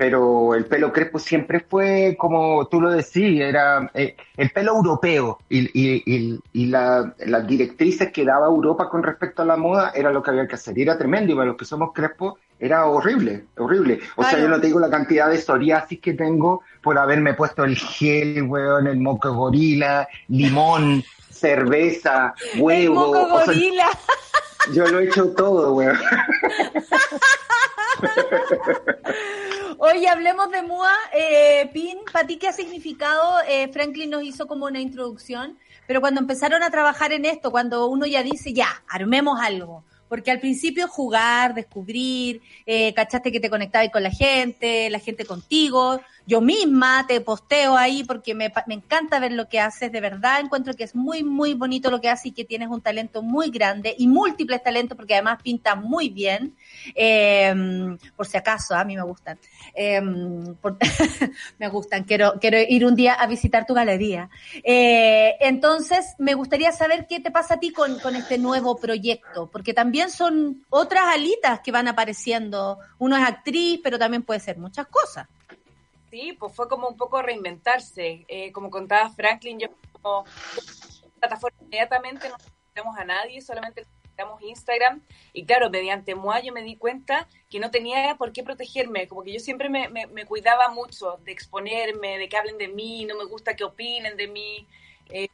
Pero el pelo crespo siempre fue, como tú lo decís, era eh, el pelo europeo y, y, y, y la- las directrices que daba Europa con respecto a la moda era lo que había que hacer. Y era tremendo, y para los que somos crespos era horrible, horrible. O sea, yo no te digo la cantidad de psoriasis que tengo por haberme puesto el gel, weón, el moco gorila, limón, cerveza, El huevo. moco o sea, gorila. yo lo he hecho todo, weón. Oye, hablemos de MUA. Eh, Pin, ¿para ti qué ha significado? Eh, Franklin nos hizo como una introducción, pero cuando empezaron a trabajar en esto, cuando uno ya dice, ya, armemos algo. Porque al principio jugar, descubrir, eh, cachaste que te conectabas con la gente, la gente contigo. Yo misma te posteo ahí porque me, me encanta ver lo que haces, de verdad encuentro que es muy, muy bonito lo que haces y que tienes un talento muy grande y múltiples talentos porque además pintas muy bien. Eh, por si acaso, a mí me gustan. Por- me gustan, quiero, quiero ir un día a visitar tu galería. Eh, entonces, me gustaría saber qué te pasa a ti con, con este nuevo proyecto, porque también son otras alitas que van apareciendo. Uno es actriz, pero también puede ser muchas cosas. Sí, pues fue como un poco reinventarse. Eh, como contaba Franklin, yo como plataforma inmediatamente no necesitamos a nadie, solamente necesitamos Instagram. Y claro, mediante MOA yo me di cuenta que no tenía por qué protegerme, como que yo siempre me, me, me cuidaba mucho de exponerme, de que hablen de mí, no me gusta que opinen de mí. Eh,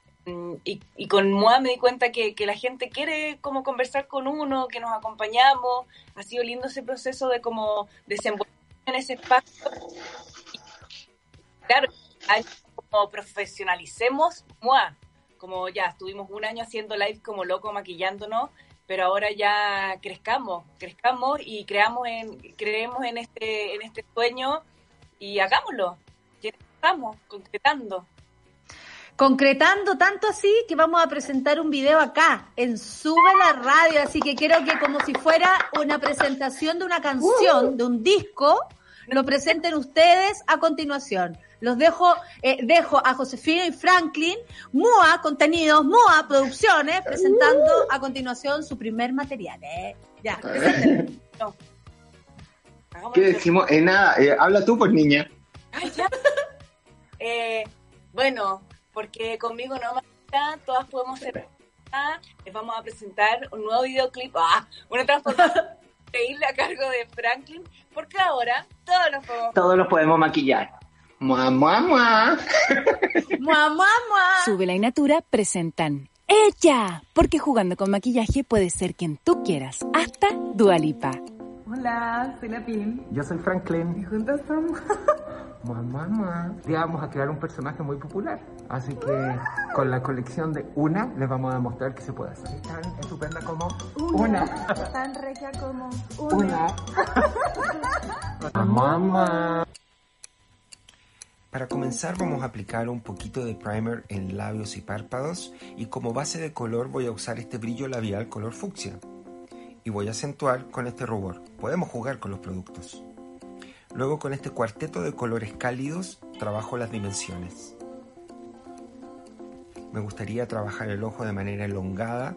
y, con MOA me di cuenta que, que la gente quiere como conversar con uno, que nos acompañamos. Ha sido lindo ese proceso de como desenvolverme en ese espacio claro, como profesionalicemos MOA, como ya estuvimos un año haciendo live como loco maquillándonos, pero ahora ya crezcamos, crezcamos y creamos en, creemos en este, en este sueño y hagámoslo. Ya estamos concretando. Concretando tanto así que vamos a presentar un video acá, en Sube la Radio, así que quiero que como si fuera una presentación de una canción, de un disco, lo presenten ustedes a continuación. Los dejo, eh, dejo a Josefina y Franklin, MUA Contenidos, MUA Producciones, presentando a continuación su primer material. ¿eh? Ya, preséntenlo. ¿Qué decimos? Eh, nada, eh, habla tú, pues niña. Ay, ya. Eh, bueno, porque conmigo no más todas podemos ser. Ah, Les vamos a presentar un nuevo videoclip, ah, una transformación increíble a cargo de Franklin, porque ahora todos los podemos. Todos los podemos maquillar. Mua, mua, mua. ¡Mua, mua, mua! Sube la y Natura presentan ella, porque jugando con maquillaje puedes ser quien tú quieras, hasta Dualipa. Hola, soy la Pin. Yo soy Franklin. Y juntos somos. Mua, mua. Ya vamos a crear un personaje muy popular. Así que con la colección de una les vamos a demostrar que se puede hacer. Tan estupenda como una. Tan regia como Una. Mamá. Para comenzar vamos a aplicar un poquito de primer en labios y párpados y como base de color voy a usar este brillo labial color fucsia y voy a acentuar con este rubor. Podemos jugar con los productos. Luego con este cuarteto de colores cálidos trabajo las dimensiones. Me gustaría trabajar el ojo de manera elongada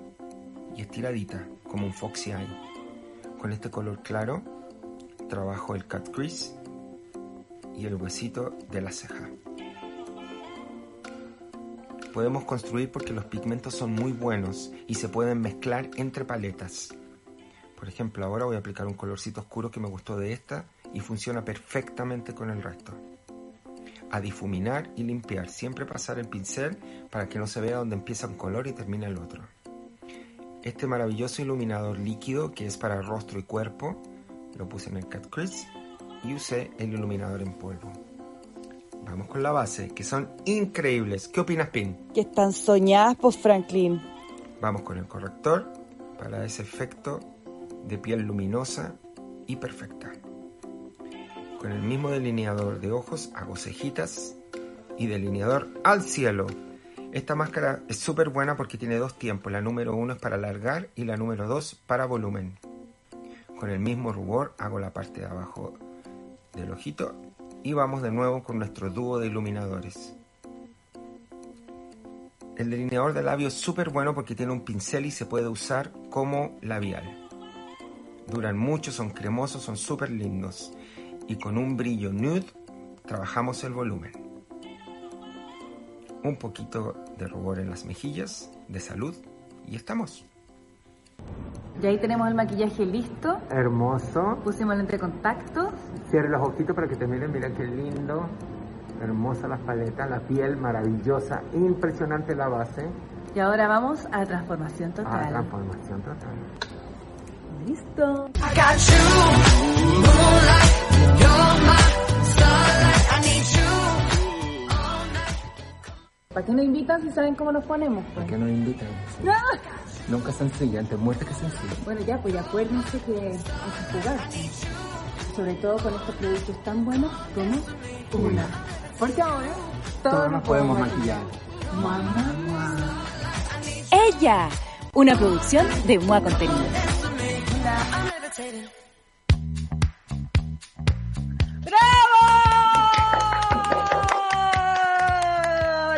y estiradita, como un foxy eye. Con este color claro trabajo el cut crease y el huesito de la ceja. Podemos construir porque los pigmentos son muy buenos y se pueden mezclar entre paletas. Por ejemplo, ahora voy a aplicar un colorcito oscuro que me gustó de esta y funciona perfectamente con el resto. A difuminar y limpiar, siempre pasar el pincel para que no se vea dónde empieza un color y termina el otro. Este maravilloso iluminador líquido que es para rostro y cuerpo, lo puse en el cut crease y usé el iluminador en polvo. Vamos con la base, que son increíbles. ¿Qué opinas, Pin? Que están soñadas, pues Franklin. Vamos con el corrector para ese efecto de piel luminosa y perfecta. Con el mismo delineador de ojos hago cejitas y delineador al cielo. Esta máscara es súper buena porque tiene dos tiempos. La número uno es para alargar y la número dos para volumen. Con el mismo rubor hago la parte de abajo del ojito y vamos de nuevo con nuestro dúo de iluminadores. El delineador de labios es súper bueno porque tiene un pincel y se puede usar como labial. Duran mucho, son cremosos, son súper lindos. Y con un brillo nude trabajamos el volumen. Un poquito de rubor en las mejillas, de salud, y estamos. Y ahí tenemos el maquillaje listo. Hermoso. Pusimos el entrecontacto. Cierre los ojitos para que te miren, mira qué lindo. Hermosa las paletas, la piel maravillosa, impresionante la base. Y ahora vamos a transformación total. transformación total. Listo. ¿Para qué nos invitan si saben cómo nos ponemos? ¿Por pues? qué nos invitan? Nunca sencilla, antes muerta que sencilla. Bueno, ya, pues acuérdense que hay que jugar. Sobre todo con estos productos tan buenos como una. Porque ahora todos, nos podemos maquillar. Mamá, mamá. Ella, una producción de MUA ¡Bravo!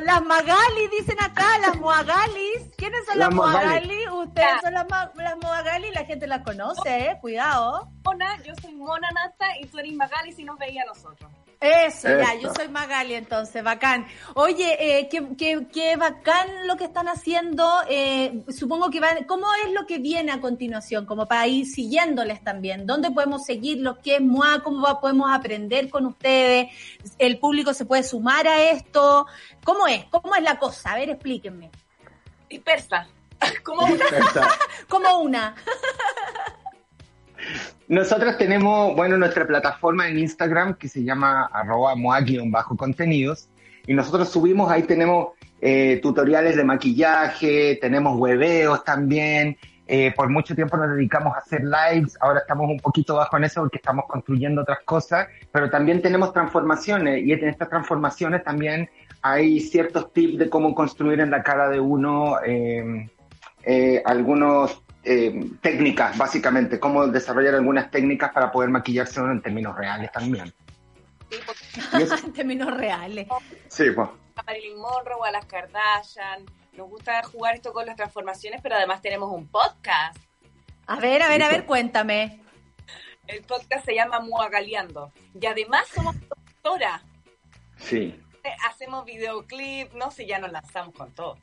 Las Magali, dicen acá, las Moagalis. ¿Quiénes son las, Las Moagali. Moagali? Ustedes son las, las Moagali, la gente las conoce, ¿eh? Cuidado. Mona, yo soy Mona Nata y tú eres Magali si nos veía a nosotros. Eso, ya, yo soy Magali entonces, bacán. Oye, eh, qué, qué, qué bacán lo que están haciendo. eh, supongo que van, ¿cómo es lo que viene a continuación? Como para ir siguiéndoles también. ¿Dónde podemos seguirlos? ¿Qué es MOA? ¿Cómo va- podemos aprender con ustedes? ¿El público se puede sumar a esto? ¿Cómo es? ¿Cómo es la cosa? A ver, explíquenme. Dispersa. ¿Cómo Como una. Nosotros tenemos, bueno, nuestra plataforma en Instagram que se llama arroba moa-contenidos y nosotros subimos, ahí tenemos eh, tutoriales de maquillaje, tenemos hueveos también. Eh, por mucho tiempo nos dedicamos a hacer lives, ahora estamos un poquito bajo en eso porque estamos construyendo otras cosas, pero también tenemos transformaciones y en estas transformaciones también hay ciertos tips de cómo construir en la cara de uno eh, eh, algunos eh, técnicas, básicamente, cómo desarrollar algunas técnicas para poder maquillarse uno en términos reales también. en términos reales. Sí, pues. a Marilyn Monroe o a las Kardashian. Nos gusta jugar esto con las transformaciones, pero además tenemos un podcast. A ver, a ver, a ver, cuéntame. El podcast se llama Muagaleando. Y además somos productora. Sí. Hacemos videoclip, no sé, ya nos lanzamos con todo.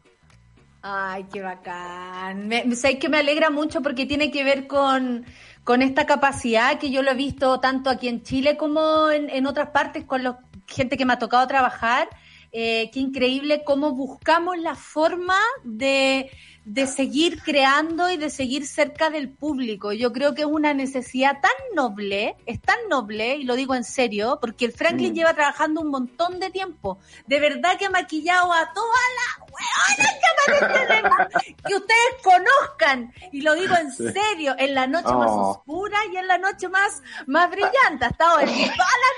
Ay, qué bacán. Me, sé que me alegra mucho porque tiene que ver con, con esta capacidad que yo lo he visto tanto aquí en Chile como en, en otras partes con la gente que me ha tocado trabajar. Eh, qué increíble cómo buscamos la forma de, de seguir creando y de seguir cerca del público. Yo creo que es una necesidad tan noble, es tan noble, y lo digo en serio, porque el Franklin Mm. lleva trabajando un montón de tiempo. De verdad que ha maquillado a todas las hueonas que que ustedes conozcan. Y lo digo en serio, en la noche más Oh. oscura y en la noche más, más brillante. Ha estado en todas las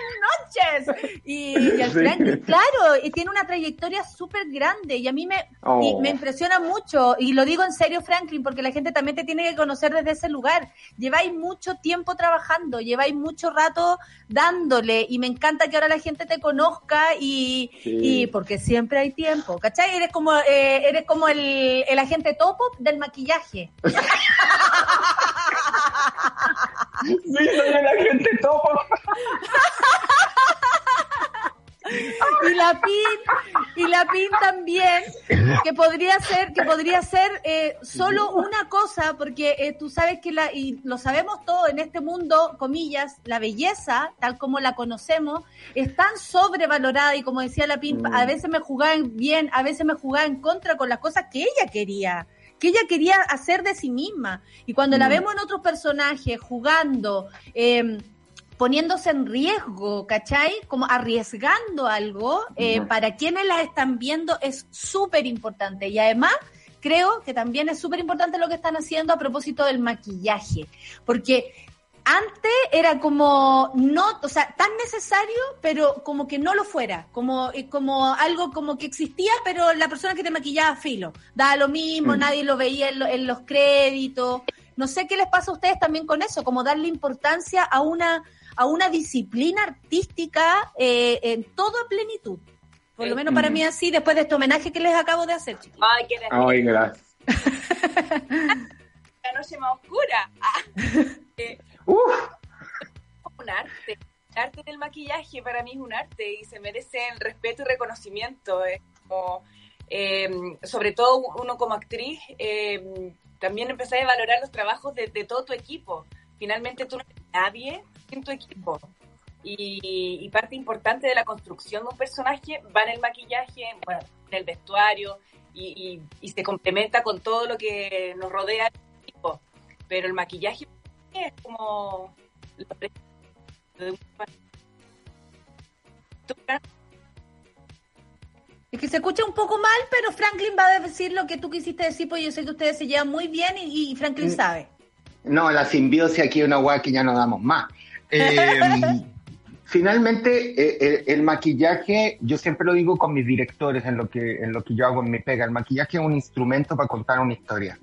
noches. Y, y el Sí. Franklin, claro, y tiene una trayectoria súper grande. Y a mí me, Oh. y me impresiona mucho. Y lo digo en serio, Franklin, porque la gente también te tiene que conocer desde ese lugar. Lleváis mucho tiempo trabajando, lleváis mucho rato dándole. Y me encanta que ahora la gente te conozca y, Sí. y porque siempre hay tiempo. ¿Cachai? Eres como, eh, eres como el, el agente topo del maquillaje. Sí, soy el agente topo. y la pin y la pin también que podría ser que podría ser eh, solo una cosa porque eh, tú sabes que la y lo sabemos todo en este mundo comillas la belleza tal como la conocemos es tan sobrevalorada y como decía la pin a veces me jugaba en bien a veces me jugaba en contra con las cosas que ella quería que ella quería hacer de sí misma y cuando la Mm. vemos en otros personajes jugando eh, poniéndose en riesgo, ¿cachai? Como arriesgando algo, eh, para quienes las están viendo es súper importante. Y además, creo que también es súper importante lo que están haciendo a propósito del maquillaje, porque antes era como no, o sea, tan necesario, pero como que no lo fuera, como, eh, como algo como que existía, pero la persona que te maquillaba filo, daba lo mismo, Mm. nadie lo veía en, lo- en los créditos. No sé qué les pasa a ustedes también con eso, como darle importancia a una a una disciplina artística eh, en toda plenitud. Por lo menos para Mm. mí así, después de este homenaje que les acabo de hacer, chicos. Ay, qué Ay, gracias. la noche más oscura. Eh, un arte. El arte del maquillaje para mí es un arte y se merece el respeto y reconocimiento. Es como, eh, sobre todo uno como actriz, eh, también empezar a valorar los trabajos de, de todo tu equipo. Finalmente tú no nadie sin tu equipo. Y, y parte importante de la construcción de un personaje va en el maquillaje, bueno, en el vestuario y, y- y se complementa con todo lo que nos rodea el equipo. Pero el maquillaje es como... pre- de un- Es que se escucha un poco mal, pero Franklin va a decir lo que tú quisiste decir, pues yo sé que ustedes se llevan muy bien y, y Franklin Mm. sabe. No, la simbiosis aquí es una hueá que ya no damos más. Eh, finalmente, eh, eh, el maquillaje, yo siempre lo digo con mis directores en lo que, en lo que yo hago en mi pega, el maquillaje es un instrumento para contar una historia.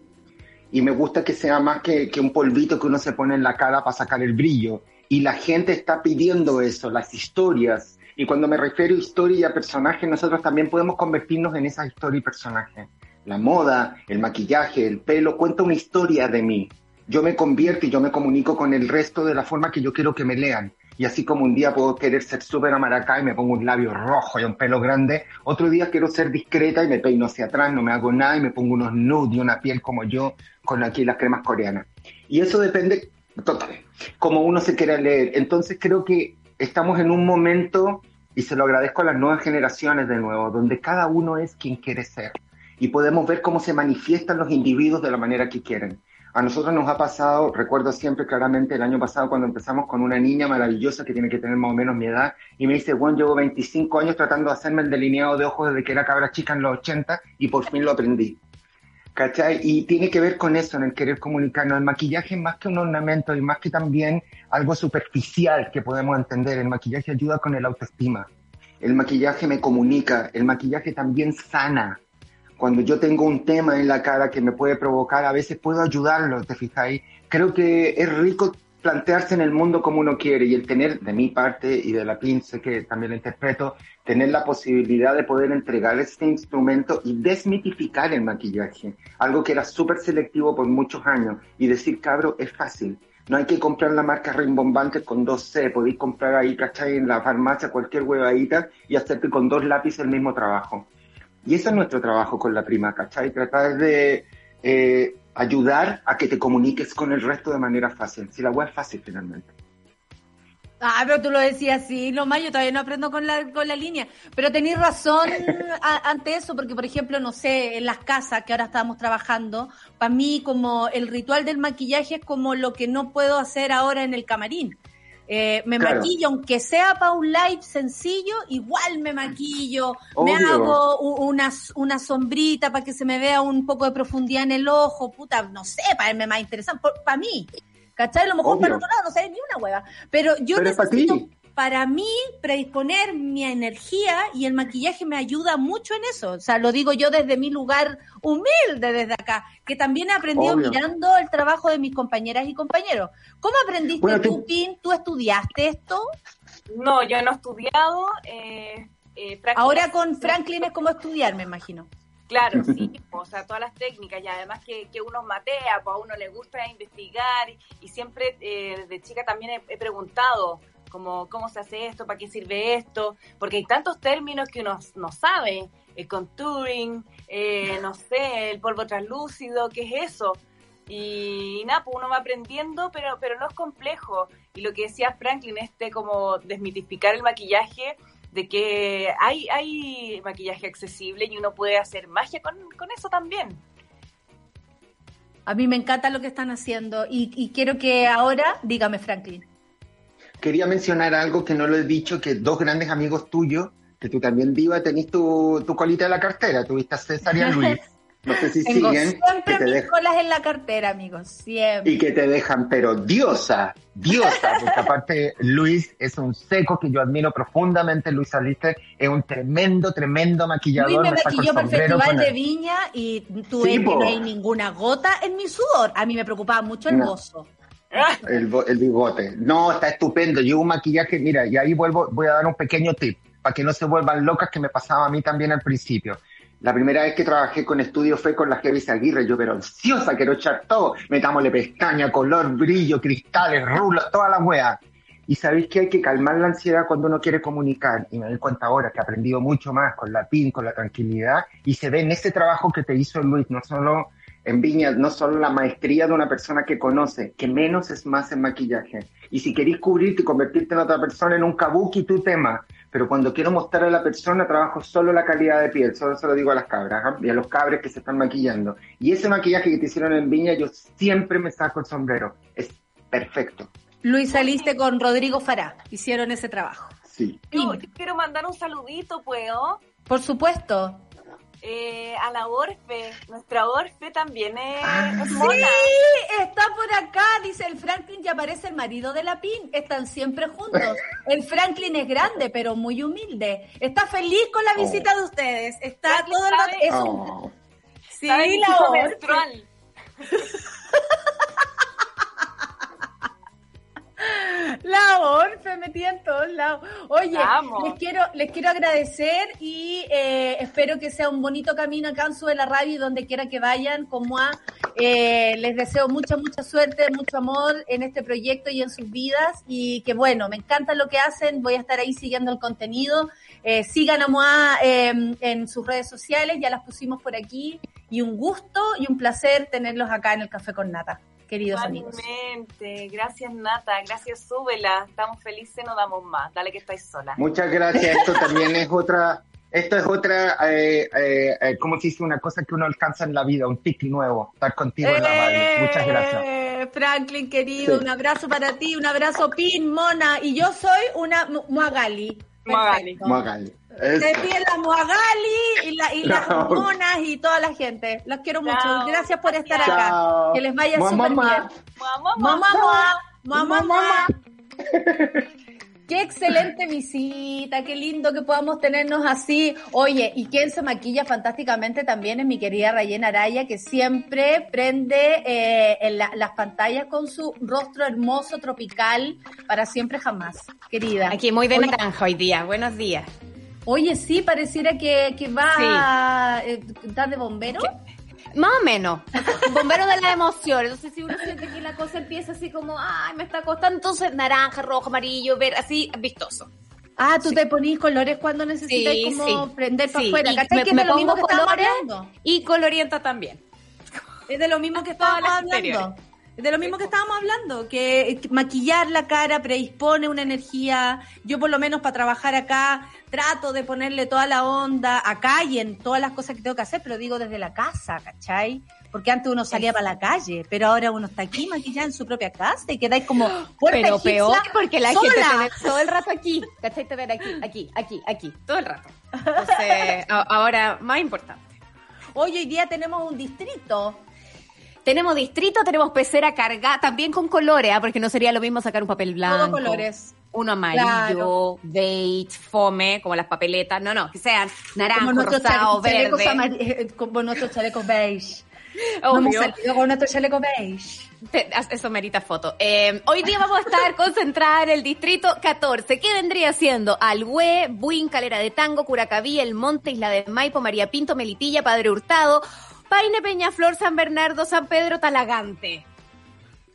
Y me gusta que sea más que, que un polvito que uno se pone en la cara para sacar el brillo. Y la gente está pidiendo eso, las historias. Y cuando me refiero a historia y a personaje, nosotros también podemos convertirnos en esa historia y personaje. La moda, el maquillaje, el pelo, cuenta una historia de mí yo me convierto y yo me comunico con el resto de la forma que yo quiero que me lean. Y así como un día puedo querer ser súper amaracá y me pongo un labio rojo y un pelo grande, otro día quiero ser discreta y me peino hacia atrás, no me hago nada y me pongo unos nude y una piel como yo con aquí las cremas coreanas. Y eso depende, total, como uno se quiera leer. Entonces creo que estamos en un momento, y se lo agradezco a las nuevas generaciones de nuevo, donde cada uno es quien quiere ser. Y podemos ver cómo se manifiestan los individuos de la manera que quieren. A nosotros nos ha pasado, recuerdo siempre claramente el año pasado cuando empezamos con una niña maravillosa que tiene que tener más o menos mi edad y me dice, bueno, llevo 25 años tratando de hacerme el delineado de ojos desde que era cabra chica en los 80 y por fin lo aprendí. ¿Cachai? Y tiene que ver con eso, en el querer comunicarnos. El maquillaje es más que un ornamento y más que también algo superficial que podemos entender. El maquillaje ayuda con el autoestima. El maquillaje me comunica. El maquillaje también sana. Cuando yo tengo un tema en la cara que me puede provocar, a veces puedo ayudarlo, ¿te fijáis? Creo que es rico plantearse en el mundo como uno quiere y el tener, de mi parte y de la pince que también interpreto, tener la posibilidad de poder entregar este instrumento y desmitificar el maquillaje, algo que era súper selectivo por muchos años, y decir, cabro, es fácil. No hay que comprar la marca rimbombante con 2C, podéis comprar ahí, ¿cachai? En la farmacia cualquier huevadita y hacerte con dos lápices el mismo trabajo. Y ese es nuestro trabajo con la prima, ¿cachai? Tratar de eh, ayudar a que te comuniques con el resto de manera fácil. Si la web es fácil finalmente. Ah, pero tú lo decías así, no más, yo todavía no aprendo con la, con la línea. Pero tenéis razón a- ante eso, porque por ejemplo, no sé, en las casas que ahora estamos trabajando, para mí como el ritual del maquillaje es como lo que no puedo hacer ahora en el camarín. Eh, me Claro. maquillo, aunque sea para un live sencillo, igual me maquillo, me hago una, una sombrita para que se me vea un poco de profundidad en el ojo, puta, no sé, para verme más interesante, para mí. ¿Cachai? A lo mejor Obvio. para otro lado no sé ni una hueva. Pero yo Pero necesito. Para mí predisponer mi energía y el maquillaje me ayuda mucho en eso. O sea, lo digo yo desde mi lugar humilde desde acá, que también he aprendido Obvio. mirando el trabajo de mis compañeras y compañeros. ¿Cómo aprendiste Bueno, tú, Pin? ¿Tú estudiaste esto? No, yo no he estudiado. Eh, eh, Ahora con Franklin es como estudiar, me imagino. Claro, sí, o sea, todas las técnicas y además que, que uno matea, pues a uno le gusta investigar y, y siempre eh, de chica también he, he preguntado como cómo se hace esto, para qué sirve esto, porque hay tantos términos que uno no sabe, el contouring, eh, no sé, el polvo translúcido, ¿qué es eso? Y, nada, pues uno va aprendiendo, pero, pero no es complejo. Y lo que decía Franklin, este como desmitificar el maquillaje, de que hay, hay maquillaje accesible y uno puede hacer magia con, con eso también. A mí me encanta lo que están haciendo y, y quiero que ahora, dígame Franklin. Quería mencionar algo que no lo he dicho, que dos grandes amigos tuyos, que tú también, Diva, tenés tu, tu colita en la cartera, tuviste a César y a Luis. No sé si Tengo siguen, que siempre te mis colas en la cartera, amigos, siempre. Y que te dejan, pero diosa, diosa, porque aparte Luis es un seco que yo admiro profundamente, Luis Alister es un tremendo, tremendo maquillador. Luis me maquilló para el Festival de. Viña y Sí, ves que no hay ninguna gota en mi sudor. A mí me preocupaba mucho el No. gozo. El, bigote. No, está estupendo. Yo un maquillaje, mira, y ahí vuelvo, voy a dar un pequeño tip para que no se vuelvan locas que me pasaba a mí también al principio. La primera vez que trabajé con estudio fue con la Jevis Aguirre, yo pero ansiosa, quiero echar todo, metámosle pestaña, color, brillo, cristales, rulos, toda la wea. Y sabéis que hay que calmar la ansiedad cuando uno quiere comunicar. Y me doy cuenta ahora que he aprendido mucho más con la PIN, con la tranquilidad. Y se ve en ese trabajo que te hizo Luis, no solo en Viña, no solo la maestría de una persona que conoce, que menos es más en maquillaje. Y si queréis cubrirte y convertirte en otra persona, en un kabuki tu tema. Pero cuando quiero mostrar a la persona, trabajo solo la calidad de piel. Solo se lo digo a las cabras ¿ah? y a los cabres que se están maquillando. Y ese maquillaje que te hicieron en Viña, yo siempre me saco el sombrero. Es perfecto. Luis saliste con Rodrigo Fará. Hicieron ese trabajo. Sí. Yo, yo quiero mandar un saludito, ¿puedo? Por supuesto. Eh, a la Orfe. Nuestra Orfe también es, Ah, es mona. Sí, está por acá, dice el Franklin y aparece el marido de la PIN. Están siempre juntos. El Franklin es grande, pero muy humilde. Está feliz con la visita de ustedes. Está todo el rato. Es un- Oh. Sí, Sabe mi la Orfe. La Orfe metida en todos lados. Oye, Vamos. les quiero, les quiero agradecer y eh, espero que sea un bonito camino acá en Sube la Radio y donde quiera que vayan, como a eh, les deseo mucha, mucha suerte, mucho amor en este proyecto y en sus vidas y que bueno, me encanta lo que hacen, voy a estar ahí siguiendo el contenido. Eh, sigan a Moa eh, en sus redes sociales, ya las pusimos por aquí y un gusto y un placer tenerlos acá en el Café con Nata, queridos amigos. Igualmente. Gracias, Nata. Gracias, Súbela. Estamos felices, no damos más. Dale que estáis sola. Muchas gracias. Esto también es otra, Esto es otra, eh, eh, eh, ¿cómo se dice? Una cosa que uno alcanza en la vida, un tic nuevo, estar contigo en la radio. Muchas gracias. Eh, Franklin, querido, Sí. un abrazo para ti, un abrazo Pin, Mona. Y yo soy una Mu- Magali. Se Eso. piden la Muagali y, la, y las Chao. monas y toda la gente. Los quiero mucho. Chao. Gracias por estar Chao. acá. Que les vaya súper bien. Mamá, mamá, mamá, mamá. Qué excelente visita, qué lindo que podamos tenernos así. Oye, y quien se maquilla fantásticamente también es mi querida Rayena Araya, que siempre prende eh, en la- las pantallas con su rostro hermoso, tropical, para siempre jamás, querida. Aquí muy de naranja hoy día. Buenos días. Oye, sí, pareciera que, que va eh, ¿estás de bombero. Más o menos. Bombero de la emoción. Entonces, si uno siente que la cosa empieza así como, ay, me está costando, entonces naranja, rojo, amarillo, ver, así, vistoso. Ah, tú te ponís colores cuando necesitas Sí, como sí. prender para Sí, afuera. y ¿Cachai? me- que es me de lo mismo que colores hablando. Y colorienta también. Es de lo mismo que estábamos hablando. De lo mismo que estábamos hablando, que maquillar la cara predispone una energía. Yo por lo menos para trabajar acá trato de ponerle toda la onda acá y en todas las cosas que tengo que hacer, pero digo desde la casa, ¿cachai? Porque antes uno salía para la calle, pero ahora uno está aquí maquillado en su propia casa y quedáis como puerta Pero peor porque la gente sola. te ve todo el rato aquí. ¿Cachai? Te ven aquí, aquí, aquí, aquí, todo el rato. Entonces, ahora, más importante. Hoy hoy día tenemos un distrito. Tenemos distrito, tenemos pecera cargada, también con colores, ¿ah? porque no sería lo mismo sacar un papel blanco. Todo colores. Uno amarillo, Claro. beige, fome, como las papeletas. No, no, que sean naranjo, como rosado, chale- chalecos verde. amar- eh, como nuestros chalecos beige. Obvio. Salido con nuestro chaleco beige. Eso merita foto. Eh, hoy día vamos a estar concentradas en el distrito 14. ¿Qué vendría siendo? Alhué, Buin, Calera de Tango, Curacaví, El Monte, Isla de Maipo, María Pinto, Melitilla, Padre Hurtado, Paine, Peñaflor, San Bernardo, San Pedro, Talagante.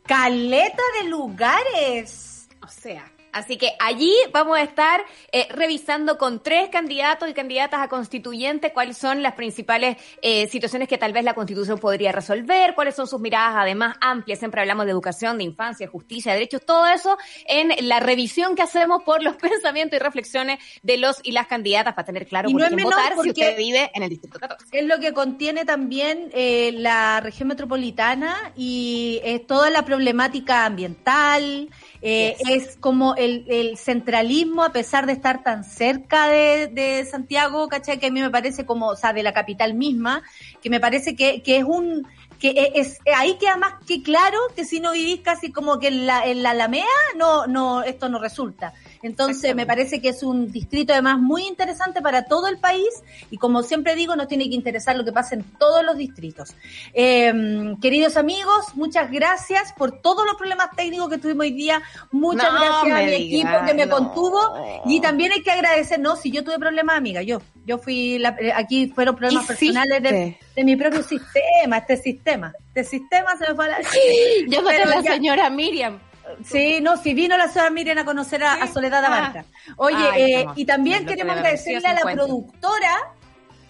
Caleta de lugares. O sea, así que allí vamos a estar eh, revisando con tres candidatos y candidatas a constituyente cuáles son las principales eh, situaciones que tal vez la constitución podría resolver, cuáles son sus miradas además amplias. Siempre hablamos de educación, de infancia, justicia, derechos, todo eso en la revisión que hacemos por los pensamientos y reflexiones de los y las candidatas para tener claro Y por no quién votar si usted vive en el distrito 14. Es lo que contiene también eh, la región metropolitana y es toda la problemática ambiental. Eh, Es como el, el centralismo, a pesar de estar tan cerca de, de Santiago, ¿cachai? Que a mí me parece como, o sea, de la capital misma, que me parece que, que es un que e, es, es- ahí queda más que claro que si no vivís casi como que en la, en la Alameda, no, no, esto no resulta. Entonces me parece que es un distrito además muy interesante para todo el país y como siempre digo, nos tiene que interesar lo que pasa en todos los distritos. Eh, queridos amigos, muchas gracias por todos los problemas técnicos que tuvimos hoy día. Muchas No gracias a mi equipo que me no. contuvo y también hay que agradecer, no, si yo tuve problemas, amiga, yo, yo fui, la- eh, aquí fueron problemas Hiciste. personales de, de mi propio sistema, este sistema, este sistema se me fue a la... Llámate Pero a la ya- señora Miriam. Sí, no, si vino la señora Miriam a conocer a, a Soledad Abarca. Oye, Ay, eh, y también queremos agradecerle a la 50. productora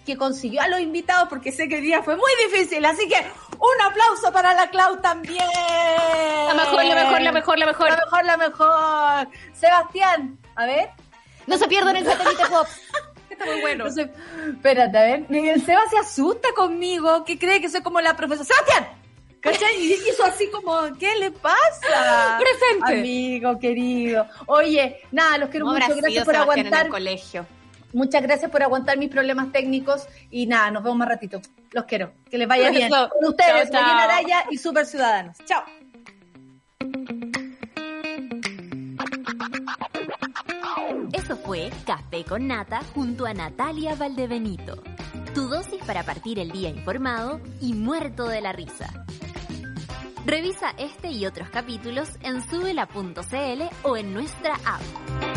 que consiguió a los invitados porque sé que el día fue muy difícil, así que un aplauso para la Clau también. La mejor, la mejor, la mejor, la mejor. La mejor, la mejor. Sebastián, a ver. No se pierdan el satélite pop. Está muy bueno. No espérate, a ver. El Seba se asusta conmigo, que cree que soy como la profesora. ¡Sebastián! ¿Cachai? Y hizo así como, ¿qué le pasa? Presente. Amigo, querido. Oye, nada, los quiero ¿Cómo mucho. Gracias por Sebastián en aguantar. el colegio? Muchas gracias por aguantar mis problemas técnicos. Y nada, nos vemos más ratito. Los quiero. Que les vaya bien. Eso. Con ustedes, Chao, chao. Araya y Super Ciudadanos. Chao. Eso fue Café con Nata junto a Natalia Valdebenito. Tu dosis para partir el día informado y muerto de la risa. Revisa este y otros capítulos en subela.cl o en nuestra app.